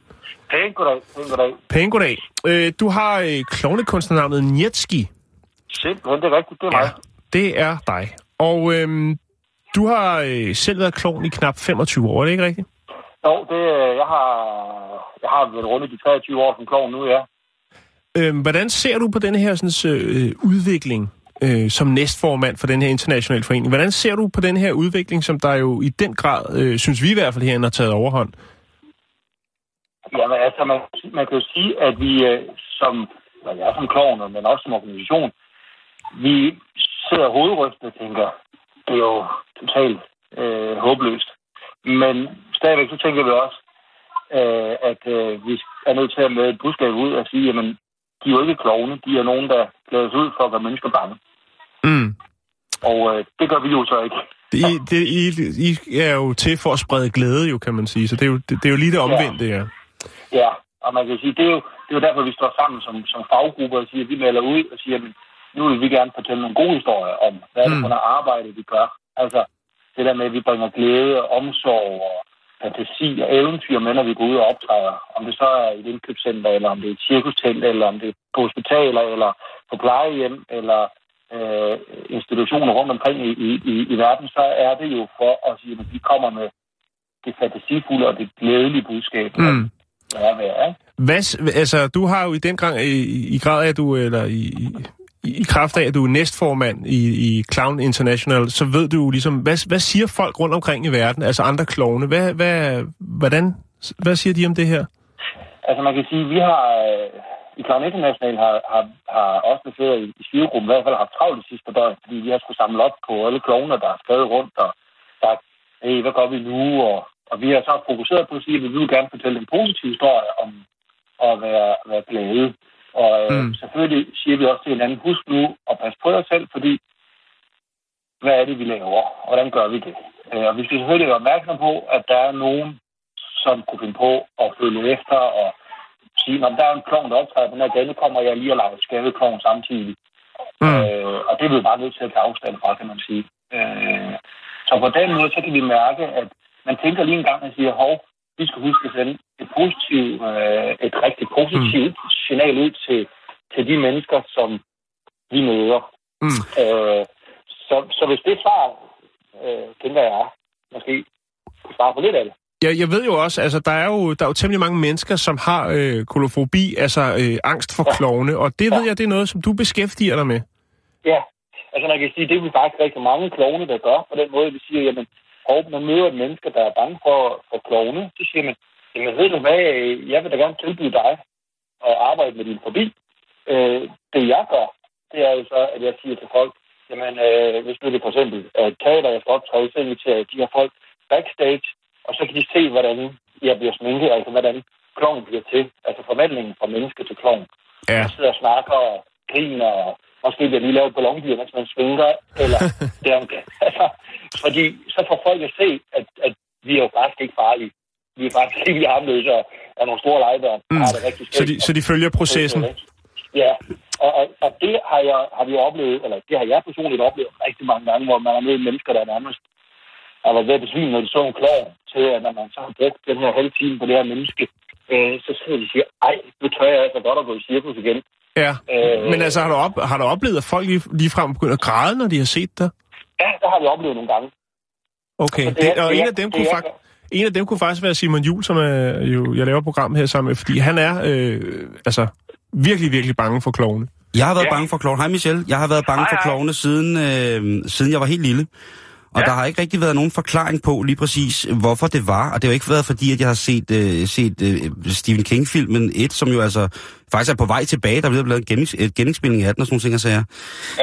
Pænt goddag, pænt goddag. Pæn goddag. Øh, du har øh, klovnekunstnernavnet Nietski. Simpelthen, det er rigtigt, det er mig. det er dig. Og øhm, du har øh, selv været klovn i knap 25 år, er det ikke rigtigt? Jo, det, øh, jeg har, jeg har været rundt i de 23 år som klovn nu, ja. Øhm, hvordan ser du på den her sådan, øh, udvikling øh, som næstformand for den her internationale forening? Hvordan ser du på den her udvikling, som der jo i den grad, øh, synes vi i hvert fald herinde, har taget overhånd? Jamen altså, man, man kan jo sige, at vi øh, som, hvad jeg er som klovner, men også som organisation, vi sidder hovedrystet og tænker, det er jo totalt øh, håbløst. Men stadigvæk så tænker vi også, øh, at øh, vi er nødt til at med et budskab ud og sige, jamen, de er jo ikke klovne, de er nogen, der klæder sig ud for at være mennesker bange. Mm. Og øh, det gør vi jo så ikke. I, det, I, I er jo til for at sprede glæde, jo, kan man sige. Så det er jo, det, det er jo lige det omvendte, ja. Ja, og man kan sige, det er jo, det er jo derfor, vi står sammen som, som faggruppe og siger, at vi melder ud og siger, at nu vil vi gerne fortælle nogle gode historier om, hvad er det Mm. for noget arbejde, vi gør. Altså det der med, at vi bringer glæde og omsorg og fantasi og eventyr med, når vi går ud og optræder. Om det så er i et indkøbscenter, eller om det er et cirkustelt, eller om det er på hospitaler, eller på plejehjem, eller øh, institutioner rundt omkring i, i, i, i verden, så er det jo for at sige, at vi kommer med det fantasifulde og det glædelige budskab. Mm. Hvad er, hvad er. Hvad, altså, du har jo i den grad, i, i grad af, at du, eller i, i, i kraft af, at du er næstformand i, i Clown International, så ved du jo ligesom, hvad, hvad siger folk rundt omkring i verden, altså andre klovne? Hvad, hvad, hvordan, hvad siger de om det her? Altså man kan sige, at vi har øh, i Clown International har, har, har også flere i, i styregruppen i hvert fald haft travlt de sidste par døgn, fordi vi har skulle samle op på alle klovner, der er skrevet rundt og sagt, hey, hvad gør vi nu? Og, og vi har så fokuseret på at sige, at vi vil gerne fortælle en positiv historie om at være, være glade. Og øh, Mm. mm. selvfølgelig siger vi også til hinanden, husk nu at passe på jer selv, fordi hvad er det, vi laver? Og hvordan gør vi det? Øh, og vi skal selvfølgelig være opmærksom på, at der er nogen, som kunne finde på at følge efter og sige, at der er en klovn, der optræder på den her gade, nu kommer jeg lige og laver skadeklovn samtidig. Mm. Øh, og det er vi bare nødt til at tage afstand fra, kan man sige. Øh, så på den måde, så kan vi mærke, at man tænker lige en gang og siger, hov, vi skal huske at sende et positivt, øh, et rigtig positivt mm. signal ud til, til de mennesker, som vi møder. Mm. Øh, så, så hvis det svar, øh, tænker jeg, måske kunne svare på lidt af det. Jeg, jeg ved jo også, altså der er jo, der er jo temmelig mange mennesker, som har øh, kolofobi, altså øh, angst for Ja. klovne, og det Ja. ved jeg, det er noget, som du beskæftiger dig med. Ja, altså man kan sige, det er vi faktisk rigtig mange klovne, der gør på den måde, vi siger, jamen, hov, man møder et menneske, der er bange for, for klovne, så siger man, jamen ved du hvad, jeg vil da gerne tilbyde dig at arbejde med din fobi. Øh, det jeg gør, det er jo så, at jeg siger til folk, jamen øh, hvis nu det for eksempel er et teater, jeg skal optræde, så inviterer jeg de her folk backstage, og så kan de se, hvordan jeg bliver sminket, altså hvordan klovn bliver til, altså forvandlingen fra menneske til klovn. Ja. Man sidder og snakker og griner, og måske bliver lige lavet ballonbier, mens man svinger, eller [laughs] det om altså, Fordi så får folk at se, at, at vi er jo faktisk ikke farlige. Vi er faktisk ikke harmløse og er nogle store legebørn. Mm. har det rigtig Så de, så de følger processen. Ja, og, og, og det har, jeg, har vi oplevet, eller det har jeg personligt oplevet rigtig mange gange, hvor man har mødt mennesker, der nærmest har været ved at besvime, når de så en klovn, til at når man så har brugt den her halve time på det her menneske, øh, så sidder de og siger, ej, nu tør jeg altså godt at gå i cirkus igen. Ja. Øh, Men altså, har du, op, har du oplevet, at folk lige, ligefrem begynder at græde, når de har set dig? Ja, det har vi oplevet nogle gange. Okay, Altså, det det, og det en af dem det kunne faktisk... En af dem kunne faktisk være Simon Jul, som er, jo, jeg laver program her sammen med, fordi han er øh, altså, virkelig, virkelig bange for klovne. Jeg har været Ja. bange for klovne. Hej Michelle. Jeg har været bange Hej, for klovne siden, øh, siden jeg var helt lille. Og ja. der har ikke rigtig været nogen forklaring på lige præcis, hvorfor det var. Og det har ikke været fordi, at jeg har set, øh, set øh, Stephen King-filmen 1, som jo altså faktisk er på vej tilbage. Der er blevet lavet en genindspilning af den og sådan nogle ting, og sager.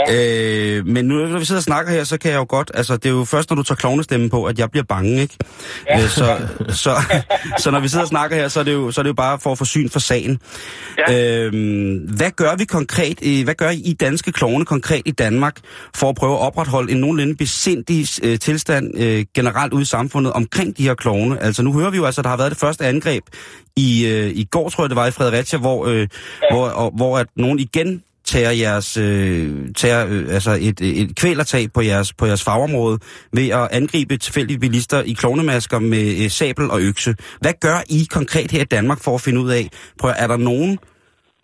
Ja. Øh, men nu, når vi sidder og snakker her, så kan jeg jo godt... Altså, det er jo først, når du tager klovnestemmen på, at jeg bliver bange, ikke? Ja. Øh, så, så, så når vi sidder og snakker her, så er det jo, så er det jo bare for at få syn for sagen. Ja. Øhm, hvad gør vi konkret, øh, hvad gør I danske klovne konkret i Danmark, for at prøve at opretholde en nogenlunde besindig øh, tilstand øh, generelt ude i samfundet omkring de her klovne? Altså nu hører vi jo altså, at der har været det første angreb i, øh, i går, tror jeg det var, i Fredericia, hvor, øh, ja. hvor, og, hvor at nogen igen tager jeres øh, tager, øh, altså et, øh, et kvælertag på jeres, på jeres fagområde ved at angribe tilfældige bilister i klovnemasker med øh, sabel og økse. Hvad gør I konkret her i Danmark for at finde ud af, prøv, er der nogen,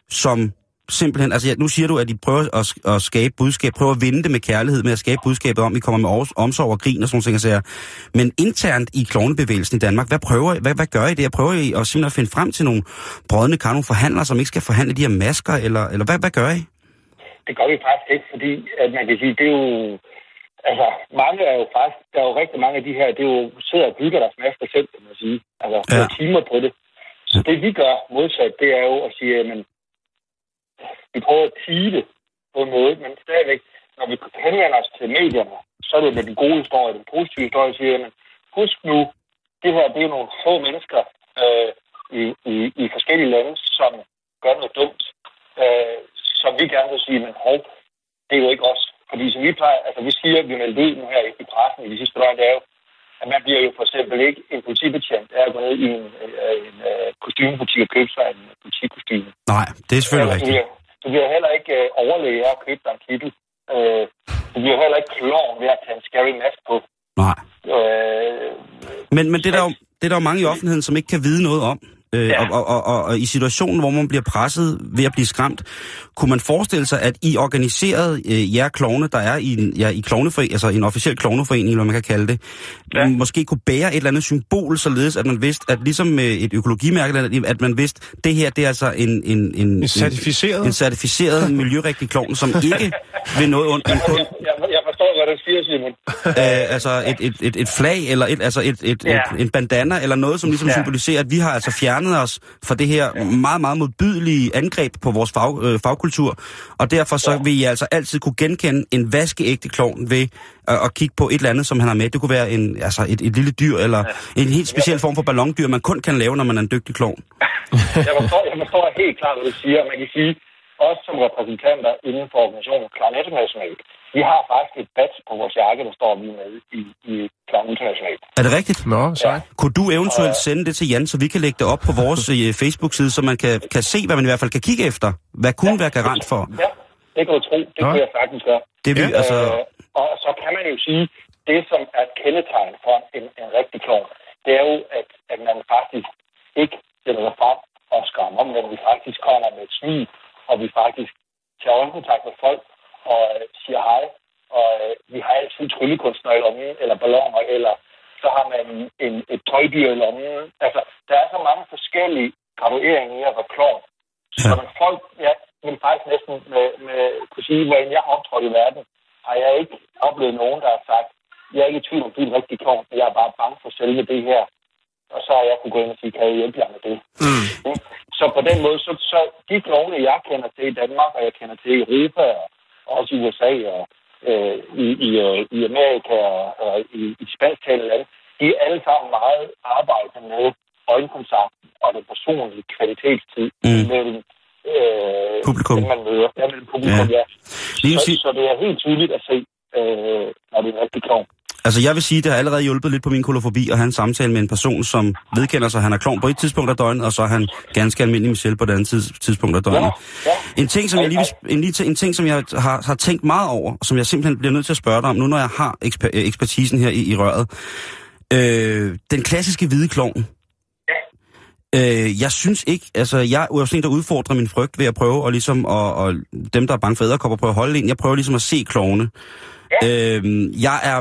som simpelthen, altså nu siger du, at I prøver at, at skabe budskab, prøver at vinde det med kærlighed, med at skabe budskabet om, at I kommer med omsorg og grin og sådan nogle ting, jeg Men internt i klovnebevægelsen i Danmark, hvad, prøver, hvad, hvad gør I det? Prøver I at simpelthen finde frem til nogle brødne kar, nogle forhandlere, som ikke skal forhandle de her masker, eller, eller hvad, hvad gør I? Det gør vi faktisk ikke, fordi at man kan sige, det er jo... Altså, mange er jo faktisk... Der er jo rigtig mange af de her, det er jo sidder og bygger deres master selv, kan man sige. Altså, Ja. timer på det. Så det vi gør modsat, det er jo at sige, men vi prøver at tige det på en måde, men stadigvæk, når vi henvender os til medierne, så er det med den gode historie, den positive historie, siger, men husk nu, det her, det er nogle få mennesker øh, i, i, i forskellige lande, som gør noget dumt, øh, som vi gerne vil sige, men hov, det er jo ikke os. Fordi som vi plejer, altså vi siger, at vi melder ud nu her i i pressen i de sidste døgn, det er jo, at man bliver jo for eksempel ikke en politibetjent af at gå ned i en, øh, en øh, kostymebutik og købe sig en politikostyme. Nej, det er selvfølgelig Eller, du, rigtigt. bliver, du bliver heller ikke øh, overlæge af at købe dig en kittel. Øh, du bliver heller ikke klovn ved at tage en scary mask på. Nej. Øh, Men, men det, der jo, Det er der jo mange i offentligheden, som ikke kan vide noget om. Øh, Ja. og, og, og, og, og i situationen, hvor man bliver presset ved at blive skræmt, kunne man forestille sig, at I organiseret øh, jer klovne, der er i en, ja, i klovneforening, altså en officiel klovneforening, eller hvad man kan kalde det, ja. Måske kunne bære et eller andet symbol, således at man vidste, at ligesom med et økologimærke, at man vidste, det her det er altså en, en, en, En certificeret? en certificeret miljørigtig klovn, som [laughs] ikke vil noget ondt, men kun Jeg, jeg, hvad du siger, Simon. [laughs] øh, altså et, et, et, et flag, eller et, altså et, et, Ja. et, en bandana, eller noget, som ligesom ja. Ja. symboliserer, at vi har altså fjernet os fra det her meget, meget modbydelige angreb på vores fag, øh, fagkultur. Og derfor så vil I altså altid kunne genkende en vaskeægte klovn ved at, at kigge på et eller andet, som han har med. Det kunne være en, altså et, et lille dyr, eller en helt speciel form for ballondyr, man kun kan lave, når man er en dygtig klovn. [laughs] Jeg forstår, jeg forstår helt klart, hvad du siger. Man kan sige, os som repræsentanter inden for organisationen Clown International, vi har faktisk et badge på vores jakke, der står vi med i, i Clown International. Er det rigtigt? Nå, sejt. Kunne du eventuelt sende det til Jan, så vi kan lægge det op på vores [laughs] øh, Facebook-side, så man kan, kan se, hvad man i hvert fald kan kigge efter? Hvad kunne være garant for? Ja, det kan du tro. Det Nå. kunne jeg sagtens gøre. Det vil, Ja. altså, Øh, og så kan man jo sige, det som er et kendetegn for en, en rigtig klovn, det er jo, at, at man faktisk ikke sætter sig frem og skræmmer, men vi faktisk kommer med et smil, og vi faktisk tager øjenkontakt med folk og øh, siger hej. Og øh, vi har altid tryllekunstner i lommen, eller balloner, eller så har man en, et tøjdyr i lommen. Altså, der er så mange forskellige gradueringer i at være klovn. Så når folk, ja, vil faktisk næsten med, med, kunne sige, hvordan jeg har optrådt i verden, har jeg ikke oplevet nogen, der har sagt, jeg er ikke i tvivl om, du er en rigtig klovn, men jeg er bare bange for selve det her. Og så har jeg kunne gå ind og sige, kan jeg hjælpe jer med det? Mm. Så på den måde, så, så de klovne, jeg kender til i Danmark, og jeg kender til i Europa, og også i USA, og øh, i, i, øh, i Amerika, og, i, i de spansktalende lande, de er alle sammen meget arbejdet med øjenkontakt og den personlige kvalitetstid Mm. mellem øh, Publikum. dem, man møder. Ja, mellem publikum, Ja. ja. Så, sige- så det er helt tydeligt at se, øh, når det er en rigtig klovn. Altså jeg vil sige, det har allerede hjulpet lidt på min kolofobi at have en samtale med en person, som vedkender sig, at han er klovn på et tidspunkt af døgnet, og så er han ganske almindelig Michelle på det andet tids, tidspunkt af døgnet. Ja, ja. En ting, som jeg lige vil, en, lige, en ting, som jeg har, har tænkt meget over, og som jeg simpelthen bliver nødt til at spørge dig om, nu når jeg har eksper, øh, ekspertisen her i, i røret. Øh, den klassiske hvide klovn. Øh, jeg synes ikke, altså jeg er sådan en, der udfordrer min frygt ved at prøve, og ligesom, og, og dem, der er bange for æderkopper, prøve at holde en. Jeg prøver ligesom at se klovne. Øhm, jeg er,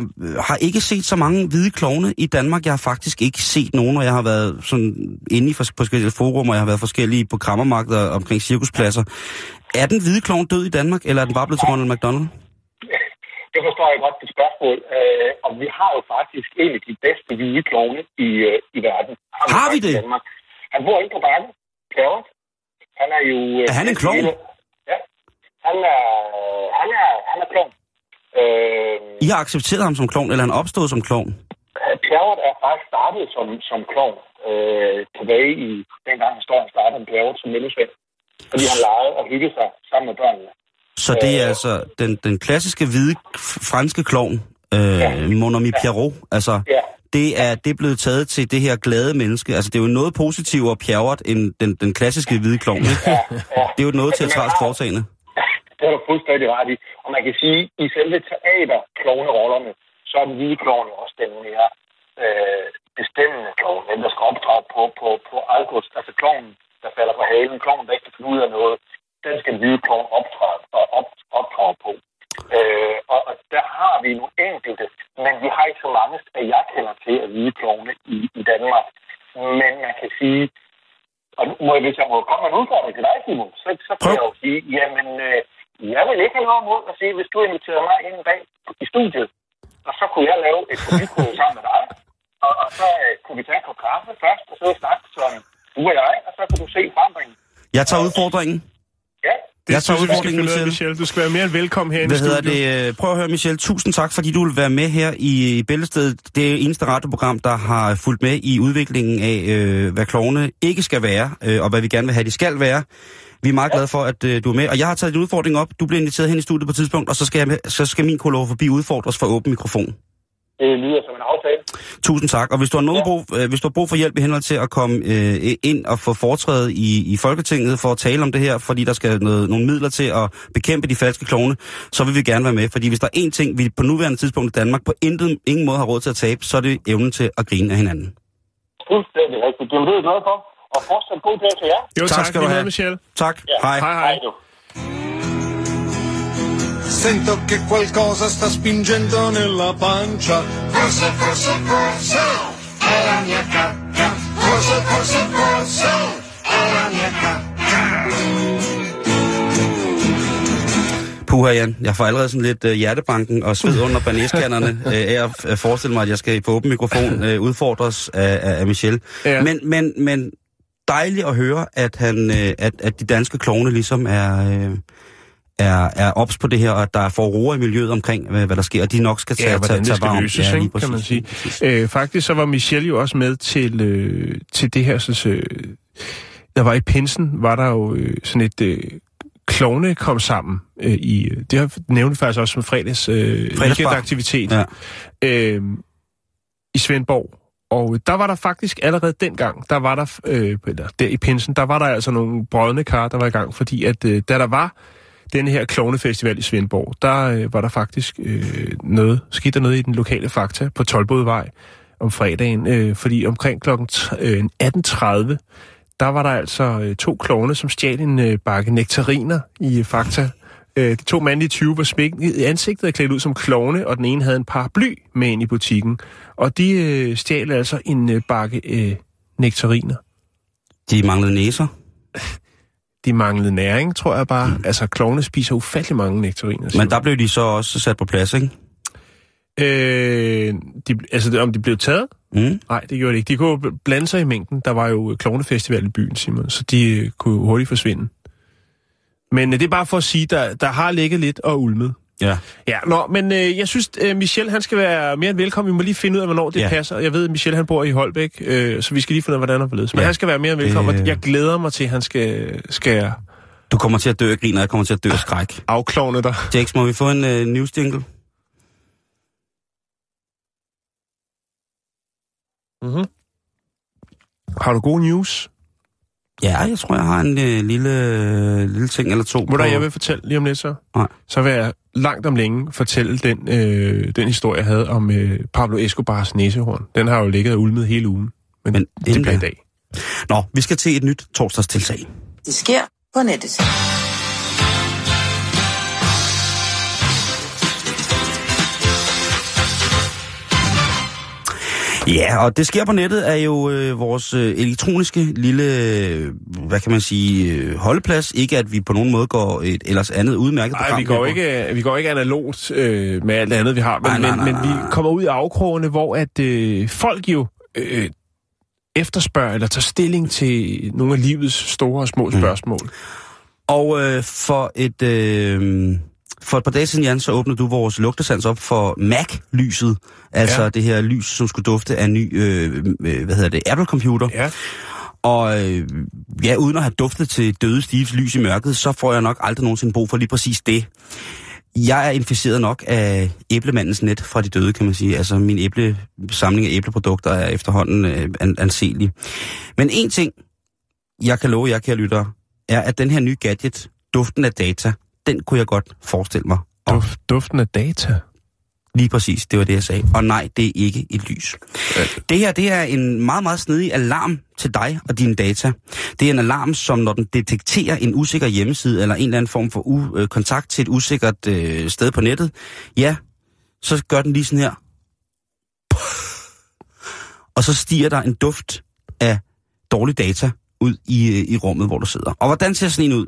har ikke set så mange hvide klovne i Danmark. Jeg har faktisk ikke set nogen, og jeg har været sådan inde i fors- forskellige forum, og jeg har været forskellige på krammermarkeder omkring cirkuspladser. Er den hvide klovn død i Danmark, eller er den bare blevet til Ronald McDonald? Det forstår jeg godt, dit spørgsmål. Øh, og vi har jo faktisk en af de bedste hvide klovne i, øh, i verden. Har vi faktisk i det? Danmark. Han bor inde på bakken, Klavert. Han er jo... øh, Er han en klovn? Ja. Han er, han er, han er klovn. Øh, I har accepteret ham som klovn, eller er han opstået som klovn? Pjerrot er faktisk startet som, som klovn øh, tilbage i dengang historien startede med Pjerrot som mellesvend. Fordi han legede og hyggede sig sammen med børnene. Så det er Øh. altså den, den klassiske hvide franske klovn, øh, Ja. Mon ami Pierrot. Altså, Ja. det er, det er blevet taget til det her glade menneske. Altså, det er jo noget positivere Pierrot end den, den klassiske hvide klovn. Ja, ja. Det er jo noget Altså, man teatralsk foretagende. Det har du fuldstændig ret i. Og man kan sige, at i selve teater-klovnerollerne, så er den hvide klovn jo også den mere øh, bestemmende klovn, den der skal opdrage på, på, på Algos, altså klovnen, der falder på halen, klovnen, der ikke kan finde ud af noget, den skal den klovn opdrage, og op, opdrage på. Øh, og, og der har vi nogle enkelte, men vi har ikke så mange, at jeg kender til af hvide klovne i, i Danmark. Men man kan sige, og nu må jeg, hvis jeg må komme med en udfordring til dig, Simon, så, så kan jeg jo sige, jamen, øh, jeg vil ikke have noget imod at sige, hvis du inviterer mig ind dag i studiet, og så kunne jeg lave et komikode sammen med dig, og, og så øh, kunne vi tage kop kaffe først, og så snakke som du og jeg, og så kunne du se forandringen. Jeg tager udfordringen. Ja, Det Jeg tager synes jeg, vi skal udfordringen, finde ud af, Michelle. Michelle. Du skal være mere end velkommen her i Hvad hedder studiet. det? øh, Prøv at høre, Michelle. Tusind tak, fordi du vil være med her i i Bæltestedet. Det er eneste radioprogram, der har fulgt med i udviklingen af, øh, hvad klovne ikke skal være, øh, og hvad vi gerne vil have, de skal være. Vi er meget glade for, at øh, du er med. Og jeg har taget en udfordring op. Du bliver inviteret hen i studiet på et tidspunkt, og så skal, jeg så skal min kolor forbi udfordres for åben mikrofon. det lyder som en aftale. Tusind tak. Og hvis du har, nogen Ja. brug, øh, hvis du har brug for hjælp i henhold til at komme øh, ind og få foretrædet i, i Folketinget for at tale om det her, fordi der skal noget, nogle midler til at bekæmpe de falske klovne, så vil vi gerne være med. Fordi hvis der er én ting, vi på nuværende tidspunkt i Danmark på intet, ingen måde har råd til at tabe, så er det evnen til at grine af hinanden. Fuldstændig rigtigt. Det er det glad for. Og fortsat god dag til jer. Jo, Tak tak, skal du med, have. Michelle. Tak. Hej. Hej, hej. du. Sento che qualcosa sta spingendo nella pancia. Forse, forse, forse è la mia cacca. Forse, forse, forse è la mia cacca. Puha, Jan. Jeg får allerede sådan lidt uh, hjertebanken og sved under banæskannerne uh, [laughs] af at uh, forestille mig, at jeg skal på åben mikrofon uh, udfordres af, af, af Michel. Ja. Men, men, men dejligt at høre, at, han, uh, at, at de danske klovne ligesom er... Uh, er, er ops på det her, og at der er forroer i miljøet omkring, hvad, hvad der sker, og de nok skal tage, Ja, tage, tage skal varm. løses, lige ikke, kan man sige. Øh, faktisk så var Michelle jo også med til, øh, til det her, så, øh, der var i Pinsen, var der jo øh, sådan et øh, klovne kom sammen øh, i, det har nævnt faktisk også som fredags øh, weekendaktivitet Ja. øh, i Svendborg. Og der var der faktisk allerede dengang, der var der, øh, eller der i Pinsen, der var der altså nogle brødne kar, der var i gang, fordi at øh, da der var den her klovnefestival i Svendborg, der øh, var der faktisk øh, noget, skidt der noget i den lokale fakta på Tolbodvej om fredagen, øh, fordi omkring kl. Øh, 18.30, der var der altså øh, to klovne, som stjal en øh, bakke nektariner i øh, Fakta. Øh, de to mandlige 20 var smækket i ansigtet og klædt ud som klovne, og den ene havde en paraply med ind i butikken. Og de øh, stjal altså en øh, bakke øh, nektariner. De manglede næser. [laughs] De manglede næring, tror jeg bare. Mm. Altså, klovne spiser ufattelig mange nektariner. Men der blev de så også sat på plads, ikke? Øh, de, altså, om de blev taget? Mm. Nej, det gjorde de ikke. De kunne blande sig i mængden. Der var jo klovnefestival i byen, Simon, så de øh, kunne hurtigt forsvinde. Men øh, det er bare for at sige, der, der har ligget lidt og ulmet. Ja. Ja, nå, men øh, jeg synes, øh, Michel, han skal være mere end velkommen. Vi må lige finde ud af, hvornår det Ja. passer. Jeg ved, at Michel, han bor i Holbæk, øh, så vi skal lige finde ud af, hvordan han forledes. Men Ja. han skal være mere end velkommen, Det- jeg glæder mig til, at han skal, skal Du kommer til at dø af grin, og jeg kommer til at dø af skræk. afklovne dig. Jax, må vi få en uh, news jingle? Mm-hmm. Har du gode news? Ja, jeg tror, jeg har en uh, lille, lille ting eller to. Må du, jeg vil fortælle lige om lidt så? Nej. Så vil jeg langt om længe fortælle den, øh, den historie, jeg havde om øh, Pablo Escobars næsehorn. Den har jo ligget og ulmet hele ugen. Men, Men det bliver i da- dag. Nå, vi skal til et nyt torsdagstiltag. Det sker på nettet. Ja, og det sker på nettet er jo øh, vores øh, elektroniske lille, øh, hvad kan man sige, øh, holdeplads. Ikke at vi på nogen måde går et ellers andet udmærket Nej, program. vi går ikke, vi går ikke analogt øh, med alt det andet, vi har. Men, Nej, nej, men, nej, men nej, vi nej. kommer ud i afkrogene, hvor at øh, folk jo øh, efterspørger eller tager stilling til nogle af livets store og små spørgsmål. Og øh, for et... Øh, for et par dage siden, Jan, så åbnede du vores lugtesans op for Mac-lyset. Altså ja. Det her lys, som skulle dufte af en ny, øh, øh, hvad hedder det, Apple-computer. Ja. Og øh, ja, uden at have duftet til døde Steves lys i mørket, så får jeg nok aldrig nogensinde brug for lige præcis det. Jeg er inficeret nok af æblemandens net fra de døde, kan man sige. Altså min æble, samling af æbleprodukter er efterhånden øh, an, anselig. Men en ting, jeg kan love jer, kære lyttere, er, at den her nye gadget, duften af data, den kunne jeg godt forestille mig. Og Duft, duften af data. Lige præcis, det var det, jeg sagde. Og nej, det er ikke et lys. Det her, det er en meget, meget snedig alarm til dig og dine data. Det er en alarm, som når den detekterer en usikker hjemmeside eller en eller anden form for u- øh, kontakt til et usikkert øh, sted på nettet, ja, så gør den lige sådan her. Og så stiger der en duft af dårlig data ud i, øh, i rummet, hvor du sidder. Og hvordan ser sådan en ud?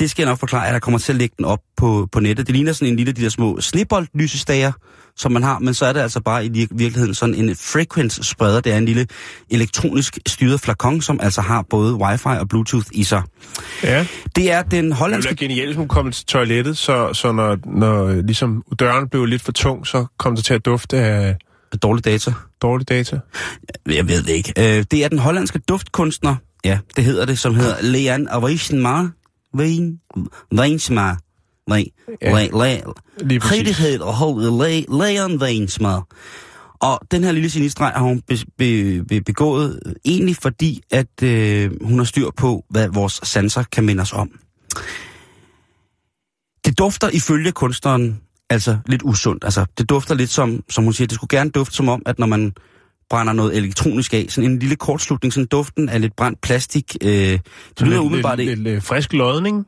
Det skal jeg nok forklare, at jeg kommer til at lægge den op på, på nettet. Det ligner sådan en lille af de der små sneboldlysestager, som man har, men så er det altså bare i vir- virkeligheden sådan en frequency spreder. Det er en lille elektronisk styret flakon, som altså har både wifi og bluetooth i sig. Ja. Det er den Det hollandske... er genialt, hvis hun kom til toilettet, så, så når, når øh, ligesom døren blev lidt for tung, så kom det til at dufte af Dårlig data. dårlig data. Jeg ved det ikke. Øh, det er den hollandske duftkunstner, ja, det hedder det, som hedder Leon Avishenmar. Weinsmar. Nej, Ja, præcis. Rigtighed og hoved, Leon Weinsmar. Og den her lille sinistrej har hun be, be, be, begået øh, egentlig fordi, at øh, hun har styr på, hvad vores sanser kan minde os om. Det dufter ifølge kunstneren altså lidt usundt. Altså, det dufter lidt som, som hun siger, det skulle gerne dufte som om, at når man brænder noget elektronisk af. Sådan en lille kortslutning, sådan duften af lidt brændt plastik. Øh, det lyder lidt, umiddelbart lidt, lidt, lidt frisk lodning.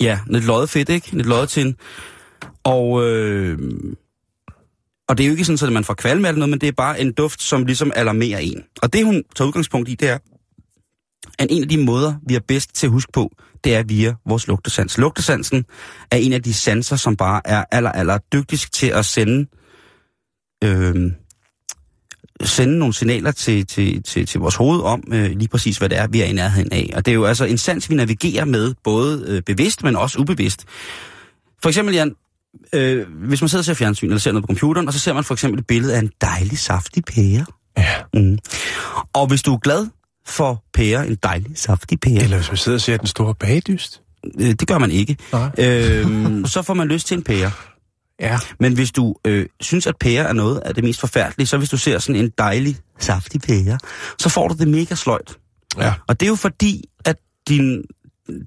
Ja, lidt løjet fedt, ikke? Lidt løjet til. Og, øh, og det er jo ikke sådan, at man får kvalme eller noget, men det er bare en duft, som ligesom alarmerer en. Og det, hun tager udgangspunkt i, det er, at en af de måder, vi er bedst til at huske på, det er via vores lugtesans. Lugtesansen er en af de sanser, som bare er aller, aller dygtigst til at sende, øh, sende nogle signaler til, til, til, til vores hoved om øh, lige præcis, hvad det er, vi er i nærheden af. Og det er jo altså en sans, vi navigerer med, både øh, bevidst, men også ubevidst. For eksempel, Jan, øh, hvis man sidder og ser fjernsyn, eller ser noget på computeren, og så ser man for eksempel et billede af en dejlig, saftig pære. Ja. Mm. Og hvis du er glad for pære, en dejlig, saftig pære, Eller hvis man sidder og ser den store bagdyst. øh, det gør man ikke, Nej. øh, så får man lyst til en pære. Ja. Men hvis du øh, synes, at pære er noget af det mest forfærdelige, så hvis du ser sådan en dejlig, saftig pære, så får du det mega sløjt. Ja. Og det er jo fordi, at din,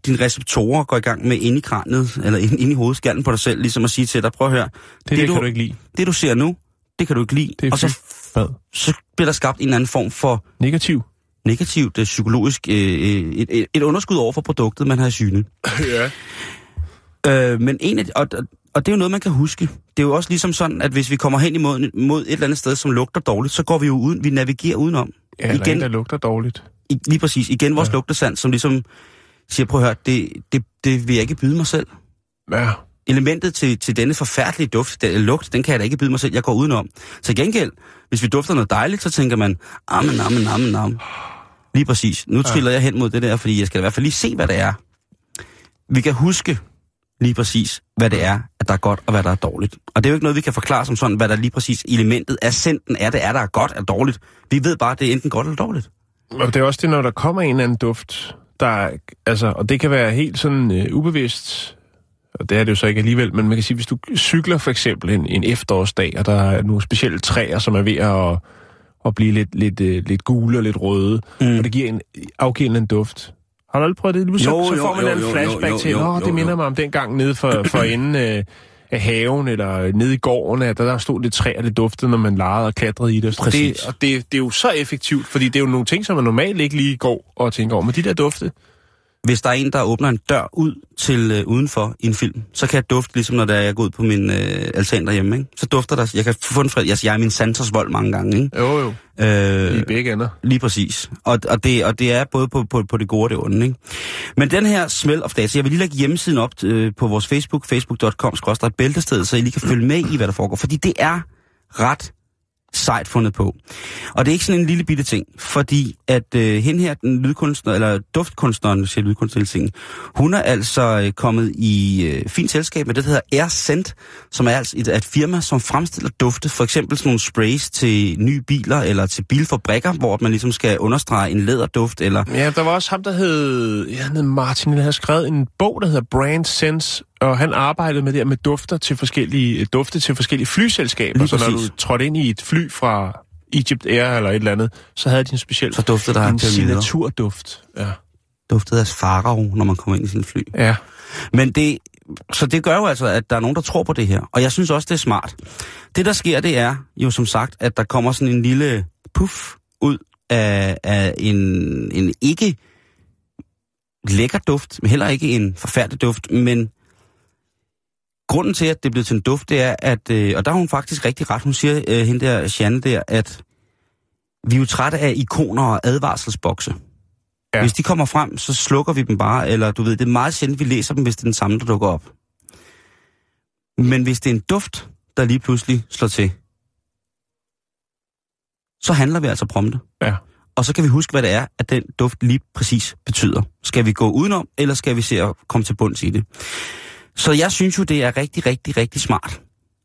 dine receptorer går i gang med ind i kraniet, eller ind, ind i hovedskallen på dig selv, ligesom at sige til dig, prøv at høre, Det, det, det du, kan du ikke lide. det du ser nu, det kan du ikke lide. Det er og så, Hvad? så bliver der skabt en eller anden form for Negativ. negativt, øh, psykologisk, øh, øh, et, et, et underskud over for produktet, man har i syne. [laughs] ja. Øh, men en af, og, og- det er jo noget, man kan huske. Det er jo også ligesom sådan, at hvis vi kommer hen imod mod et eller andet sted, som lugter dårligt, så går vi jo uden, vi navigerer udenom. Ja, Igen. en, der lugter dårligt. I, lige præcis. Igen vores ja. Ja. lugtesand, som ligesom siger, prøv at høre, det, det, det vil jeg ikke byde mig selv. Ja. Elementet til, til denne forfærdelige duft, den, lugt, den kan jeg da ikke byde mig selv, jeg går udenom. Til gengæld, hvis vi dufter noget dejligt, så tænker man, amen, amen, amen, amen. Lige præcis. Nu triller jeg hen mod det der, fordi jeg skal i hvert fald lige se, hvad det er. Vi kan huske lige præcis, hvad det er, at der er godt og hvad der er dårligt. Og det er jo ikke noget, vi kan forklare som sådan, hvad der lige præcis elementet af senden er, det er, der er godt og dårligt. Vi ved bare, at det er enten godt eller dårligt. Og det er også det, når der kommer en eller anden duft, der, er- altså, og det kan være helt sådan øh, ubevidst, og det er det jo så ikke alligevel, men man kan sige, hvis du cykler for eksempel en, en efterårsdag, og der er nogle specielle træer, som er ved at, at blive lidt, lidt, øh, lidt gule og lidt røde, Mm. mm. og det giver en afgivet en duft. Har du aldrig prøvet det? Så, Jo, så jo, får man jo, en jo, flashback jo, til, jo, jo, det jo. minder mig om den gang nede for, for [coughs] enden øh, af haven, eller nede i gården, at der, der stod lidt træer, det duftede, når man legede og klatrede i det. Præcis. det og det, det er jo så effektivt, fordi det er jo nogle ting, som man normalt ikke lige går og tænker over. Men de der dufte, Hvis der er en, der åbner en dør ud til øh, udenfor i en film, så kan jeg dufte, ligesom når der er, jeg går ud på min øh, altan derhjemme. Ikke? Så dufter der, jeg kan få en fred, altså, jeg er min Santos vold mange gange. Ikke? jo jo, Øh, i begge ender. Lige præcis. Og, og, det, og det er både på, på, på det gode og det onde. Ikke? Men den her Smell of Data, jeg vil lige lægge hjemmesiden op øh, på vores Facebook, facebook.com, bæltested, så I lige kan følge med i, hvad der foregår. Fordi det er ret sejt fundet på. Og det er ikke sådan en lille bitte ting, fordi at øh, hende her, den lydkunstner, eller duftkunstneren, siger lydkunstnerhelsingen, hun er altså øh, kommet i øh, fint selskab med det, der hedder Air Scent, som er altså et, et firma, som fremstiller dufte, for eksempel sådan nogle sprays til nye biler, eller til bilfabrikker, hvor man ligesom skal understrege en læderduft, eller Ja, der var også ham, der hed, ja, hed Martin, der havde skrevet en bog, der hedder Brand Sense, og han arbejdede med det med dufter til forskellige, dufte til forskellige flyselskaber. Lige så når du trådte ind i et fly fra Egypt Air eller et eller andet, så havde de en speciel så duftede der en signaturduft. Ja. Duftede af farao, når man kommer ind i sin fly. ja. Men det, så det gør jo altså, at der er nogen, der tror på det her. Og jeg synes også, det er smart. Det, der sker, det er jo som sagt, at der kommer sådan en lille puff ud af, af en, en ikke lækker duft, men heller ikke en forfærdelig duft, men grunden til, at det blevet til en duft, det er, at, øh, og der har hun faktisk rigtig ret, hun siger, øh, hende der, Janne der, at vi er jo trætte af ikoner og advarselsbokse. Ja. Hvis de kommer frem, så slukker vi dem bare, eller du ved, det er meget sjældent, vi læser dem, hvis det er den samme, der dukker op. Men hvis det er en duft, der lige pludselig slår til, så handler vi altså prompte. Ja. Og så kan vi huske, hvad det er, at den duft lige præcis betyder. Skal vi gå udenom, eller skal vi se at komme til bunds i det? Så jeg synes jo, det er rigtig, rigtig, rigtig smart.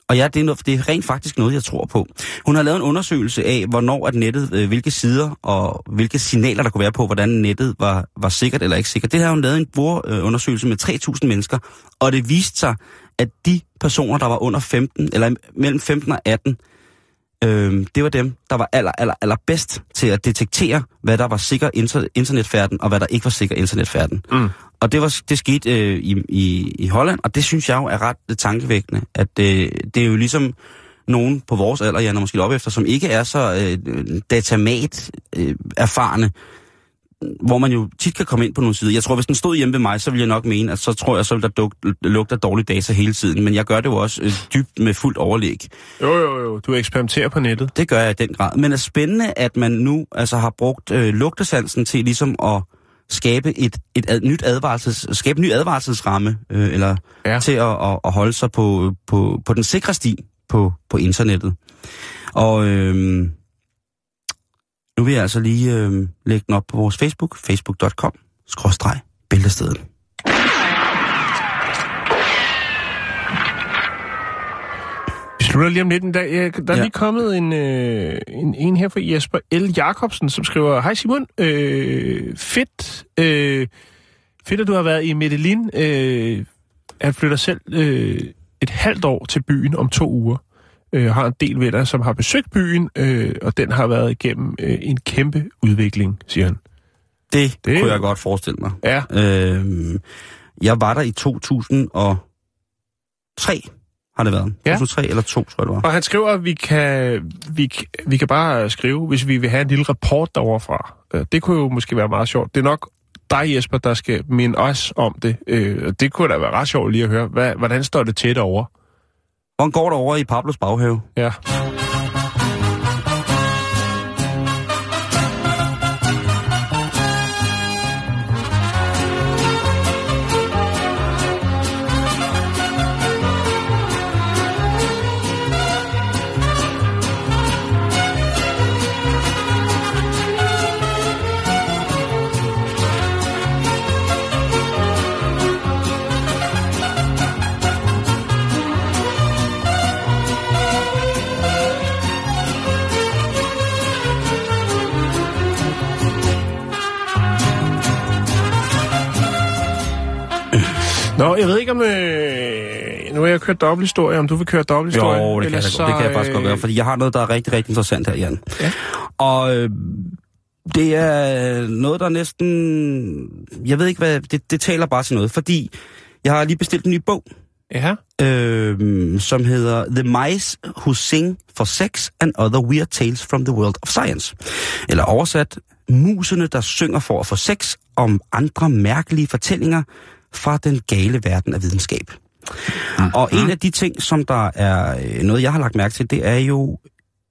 Og ja, det er, noget, det er rent faktisk noget, jeg tror på. Hun har lavet en undersøgelse af, hvornår at nettet, øh, hvilke sider og hvilke signaler, der kunne være på, hvordan nettet var, var sikkert eller ikke sikkert. Det har hun lavet en brugerundersøgelse med 3.000 mennesker, og det viste sig, at de personer, der var under 15, eller mellem 15 og 18, øh, det var dem, der var aller, aller, aller bedst til at detektere, hvad der var sikker inter- internetfærden, og hvad der ikke var sikker internetfærden. Mm. Og det, var, det skete øh, i, i, i Holland, og det synes jeg jo er ret tankevækkende, at øh, det er jo ligesom, nogen på vores alder, Jan, og måske op efter, som ikke er så øh, datamat øh, erfarne, hvor man jo tit kan komme ind på nogle sider. Jeg tror, hvis den stod hjemme ved mig, så ville jeg nok mene, at så tror jeg, så ville der duk, lugte af dårlig data hele tiden. Men jeg gør det jo også øh, dybt med fuldt overlæg. Jo, jo, jo. Du eksperimenterer på nettet. Det gør jeg i den grad. Men det er spændende, at man nu altså har brugt øh, lugtesansen til ligesom at skabe et, et ad, nyt advarselses, skabe en ny advarselsramme, øh, eller ja. til at, at, at holde sig på, på, på den sikre sti på, på internettet. Og øh, nu vil jeg altså lige øh, lægge den op på vores Facebook, facebook.com, skråstreg, bæltestedet. Slutter lige om lidt en dag. Øh, Der er Ja. lige kommet en, øh, en, en her fra Jesper L. Jacobsen, som skriver, Hej Simon, øh, fedt, øh, fedt at du har været i Medellin. Øh, han flytter selv øh, et halvt år til byen om to uger. Øh, har en del venner, som har besøgt byen, øh, og den har været igennem øh, en kæmpe udvikling, siger han. Det, Det- det kunne jeg godt forestille mig. Ja, Øh, jeg var der i 2003, har det været. Ja. 2003 eller 2, tror jeg det var. og han skriver, at vi kan, vi, vi kan bare skrive, hvis vi vil have en lille rapport derovre fra. Øh, Det kunne jo måske være meget sjovt. Det er nok dig, Jesper, der skal minde os om det. Øh, Det kunne da være ret sjovt lige at høre. Hvad, hvordan står det til derovre? Hvordan går det over i Pablos baghave? Ja. Jeg ved ikke om... Øh, nu har jeg kørt dobbelthistorie, om du vil køre dobbelthistorie. Jo, det kan, jeg, så, det kan jeg faktisk godt øh, gøre, fordi jeg har noget, der er rigtig, rigtig interessant her, Jan. Ja. Og øh, det er noget, der næsten... Jeg ved ikke, hvad... Det, det taler bare til noget, fordi jeg har lige bestilt en ny bog, Ja, øh, som hedder The Mice Who Sing for Sex and Other Weird Tales from the World of Science. Eller oversat, musene, der synger for at få sex om andre mærkelige fortællinger fra den gale verden af videnskab. Mm. Og en af de ting, som der er øh, noget, jeg har lagt mærke til, det er jo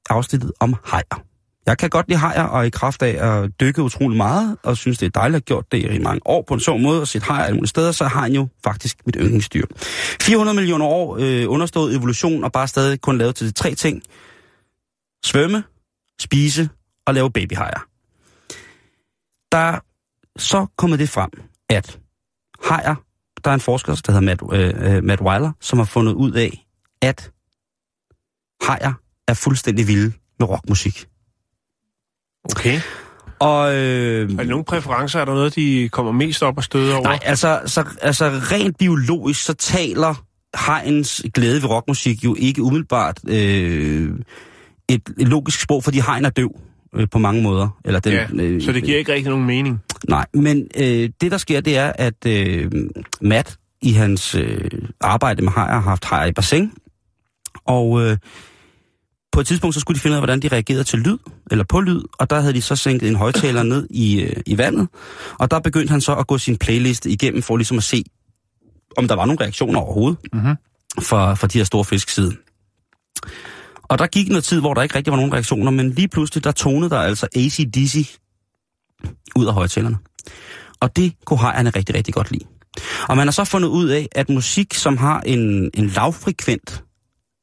afsnittet om hajer. Jeg kan godt lide hajer, og i kraft af at dykke utrolig meget, og synes, det er dejligt at have gjort det i mange år på en sjov måde, og set hajer mulige steder, så har han jo faktisk mit yndlingsdyr. 400 millioner år øh, understået evolution, og bare stadig kun lavet til de tre ting. Svømme, spise og lave babyhajer. Der er så kommet det frem, at hajer, der er en forsker, der hedder Matt, øh, øh, Matt Weiler, som har fundet ud af, at hajer er fuldstændig vilde med rockmusik. okay. Og, øh, Er der nogle præferencer? Er der noget, de kommer mest op og støde over? nej, altså, så, altså rent biologisk, så taler hajens glæde ved rockmusik jo ikke umiddelbart øh, et, et logisk sprog, fordi hajen er døv øh, på mange måder. Eller den, ja, øh, så det giver ikke rigtig nogen mening. Nej, men øh, det der sker, det er, at øh, Matt i hans øh, arbejde med hajer har haft hajer i bassin, og øh, på et tidspunkt så skulle de finde ud af, hvordan de reagerede til lyd, eller på lyd, og der havde de så sænket en højtaler ned i, øh, i vandet, og der begyndte han så at gå sin playliste igennem for ligesom at se, om der var nogle reaktioner overhovedet Mhm. fra, fra de her store fisk side. Og der gik noget tid, hvor der ikke rigtig var nogen reaktioner, men lige pludselig, der tonede der altså ACDC ud af højtalerne. Og det kunne hajerne rigtig, rigtig godt lide. Og man har så fundet ud af, at musik, som har en, en lavfrekvent,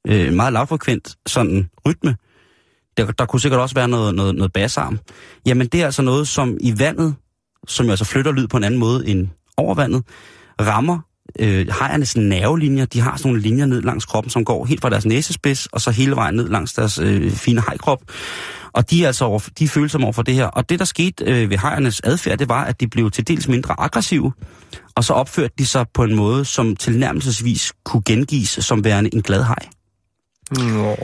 øh, meget lavfrekvent sådan rytme, der, der kunne sikkert også være noget, noget, noget bassarm, jamen det er altså noget, som i vandet, som jo altså flytter lyd på en anden måde end over vandet, rammer øh, hajernes nervelinjer. De har sådan nogle linjer ned langs kroppen, som går helt fra deres næsespids, og så hele vejen ned langs deres øh, fine hajkrop. Og de er altså over, de er følsomme over for det her. Og det, der skete øh, ved hajernes adfærd, det var, at de blev til dels mindre aggressive, og så opførte de sig på en måde, som tilnærmelsesvis kunne gengives som værende en glad haj. Nå.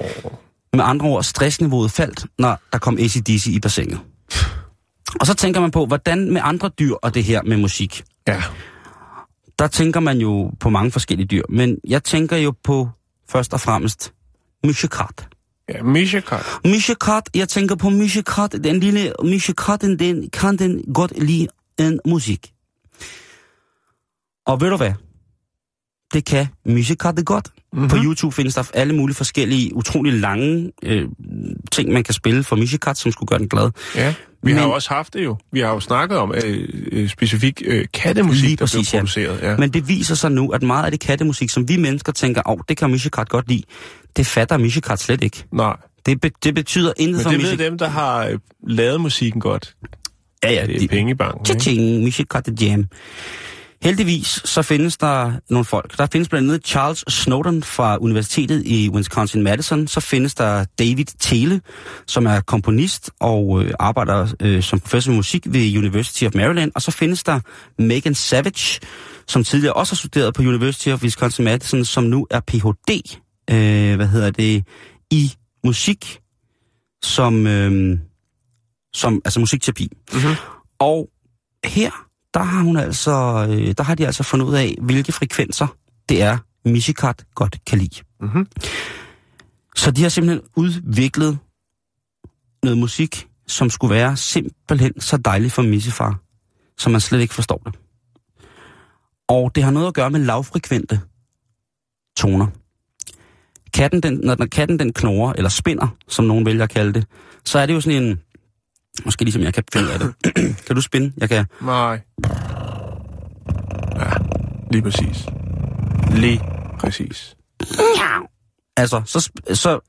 Med andre ord, stressniveauet faldt, når der kom ACDC i bassinet. Og så tænker man på, hvordan med andre dyr og det her med musik. Ja. Der tænker man jo på mange forskellige dyr, men jeg tænker jo på først og fremmest Mishikat. Ja, Mishikat. Mishikat, jeg tænker på Mishikat, den lille Mishikaten, den kan den godt lide en musik. Og ved du hvad? Det kan Mishikat det godt. Mm-hmm. På YouTube findes der alle mulige forskellige, utrolig lange øh, ting, man kan spille for Mishikat, som skulle gøre den glad. Ja, vi Men- har jo også haft det jo. Vi har jo snakket om øh, øh, specifik øh, kattemusik, der blev præcis, ja. produceret. Ja. Men det viser sig nu, at meget af det kattemusik, som vi mennesker tænker, åh, oh, det kan Mishikat godt lide, det fatter Mishikat slet ikke. Nej, Det, be, det betyder intet men for det ved Mishikat. dem, der har øh, lavet musikken godt. Ja, ja, Det er de- penge i banken. ikke? Cha-ching, Mishikat Jam. Heldigvis så findes der nogle folk. Der findes blandt andet Charles Snowden fra Universitetet i Wisconsin-Madison. Så findes der David Thiele, som er komponist og øh, arbejder øh, som professor i musik ved University of Maryland. Og så findes der Megan Savage, som tidligere også har studeret på University of Wisconsin-Madison, som nu er Ph.D. Øh, hvad hedder det? I musik, som, øh, som altså musikterapi. Mhm. Og her, der har hun altså, øh, der har de altså fundet ud af, hvilke frekvenser det er, Mishikat godt kan lide. Mhm. Så de har simpelthen udviklet noget musik, som skulle være simpelthen så dejligt for Missifar, så man slet ikke forstår det. Og det har noget at gøre med lavfrekvente toner. Katten, den, når den- katten den knurrer, eller spinder, som nogen vælger at kalde det, så er det jo sådan en, måske ligesom jeg kan finde af det. [clears throat] kan du spinde? Jeg kan. Nej. Ja, lige præcis. Lige præcis. Altså, så, så,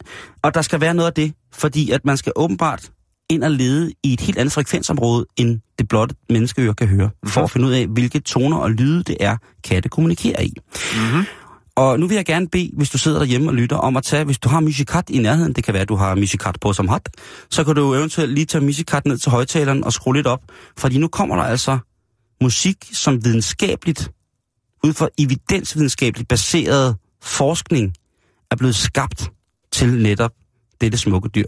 og der skal være noget af det, fordi at man skal åbenbart ind og lede i et helt andet frekvensområde, end det blotte menneskeøre kan høre, for at finde ud af, hvilke toner og lyde det er, katte kommunikerer i. Mm-hmm. Og nu vil jeg gerne bede, hvis du sidder derhjemme og lytter, om at tage, hvis du har Mishikat i nærheden, det kan være, at du har Mishikat på som hat, så kan du eventuelt lige tage Mishikat ned til højtaleren og skrue lidt op, fordi nu kommer der altså musik, som videnskabeligt, ud fra evidensvidenskabeligt baseret forskning, er blevet skabt til netop dette smukke dyr.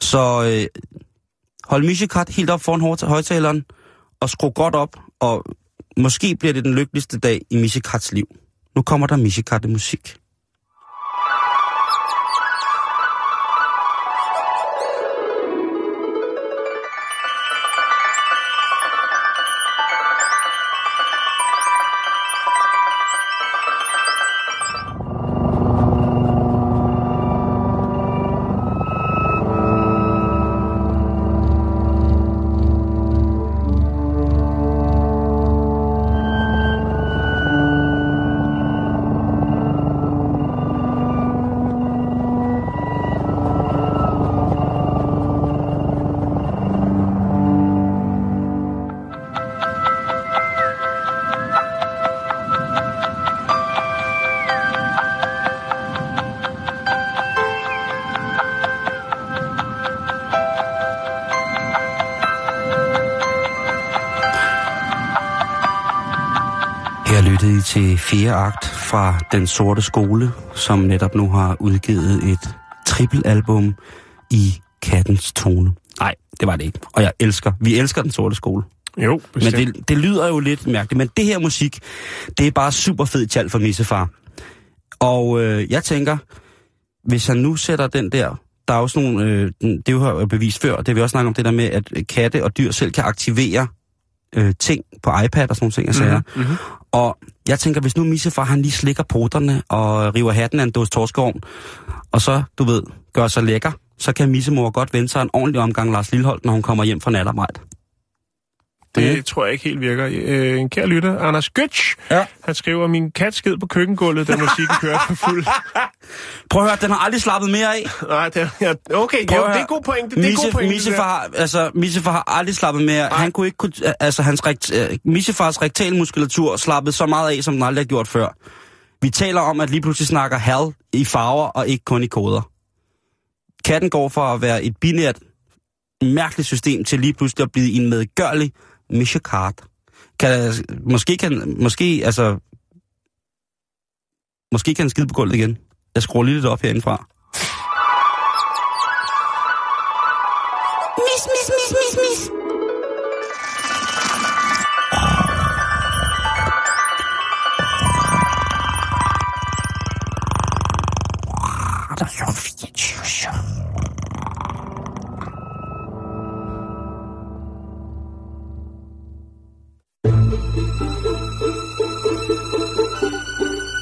Så øh, hold Mishikat helt op foran højtaleren, og skru godt op, og måske bliver det den lykkeligste dag i Mishikats liv. Nu kommer der Mishikat musik. Den Sorte Skole, som netop nu har udgivet et trippelalbum i kattens tone. Nej, det var det ikke. Og jeg elsker, vi elsker Den Sorte Skole. Jo, Men bestemt. det, det lyder jo lidt mærkeligt. Men det her musik, det er bare super fed tjal for Missefar. Og øh, jeg tænker, hvis han nu sætter den der... Der er også nogle... Øh, det er jo bevist før, det har vi også snakket om, det der med, at katte og dyr selv kan aktivere øh, ting på iPad og sådan nogle ting, jeg siger. Mhm. Og jeg tænker, hvis nu Missefar, han lige slikker poterne og river hatten af en dåse torskeovn, og så, du ved, gør sig lækker, så kan Missemor godt vente sig en ordentlig omgang Lars Lilleholdt, når hun kommer hjem fra natarbejde. Det Mm. tror jeg ikke helt virker. Øh, en kær lytter, Anders Götz, Ja. han skriver, min kat sked på køkkengulvet, da musikken kørte for fuld. [laughs] Prøv at høre, den har aldrig slappet mere af. Nej, det er, ja, okay, Prøv jo, at det er høre. god pointe. Det er god pointe. Missefar, altså, Missefar har aldrig slappet mere. Han kunne ikke kunne, altså, hans rekt, øh, Missefars rektalmuskulatur slappede så meget af, som den aldrig har gjort før. Vi taler om, at lige pludselig snakker HAL i farver og ikke kun i koder. Katten går fra at være et binært, mærkeligt system til lige pludselig at blive en medgørlig Mishakart. Kan, måske kan, måske, altså, måske kan han skide på gulvet igen. Jeg skruer lige lidt op herindefra.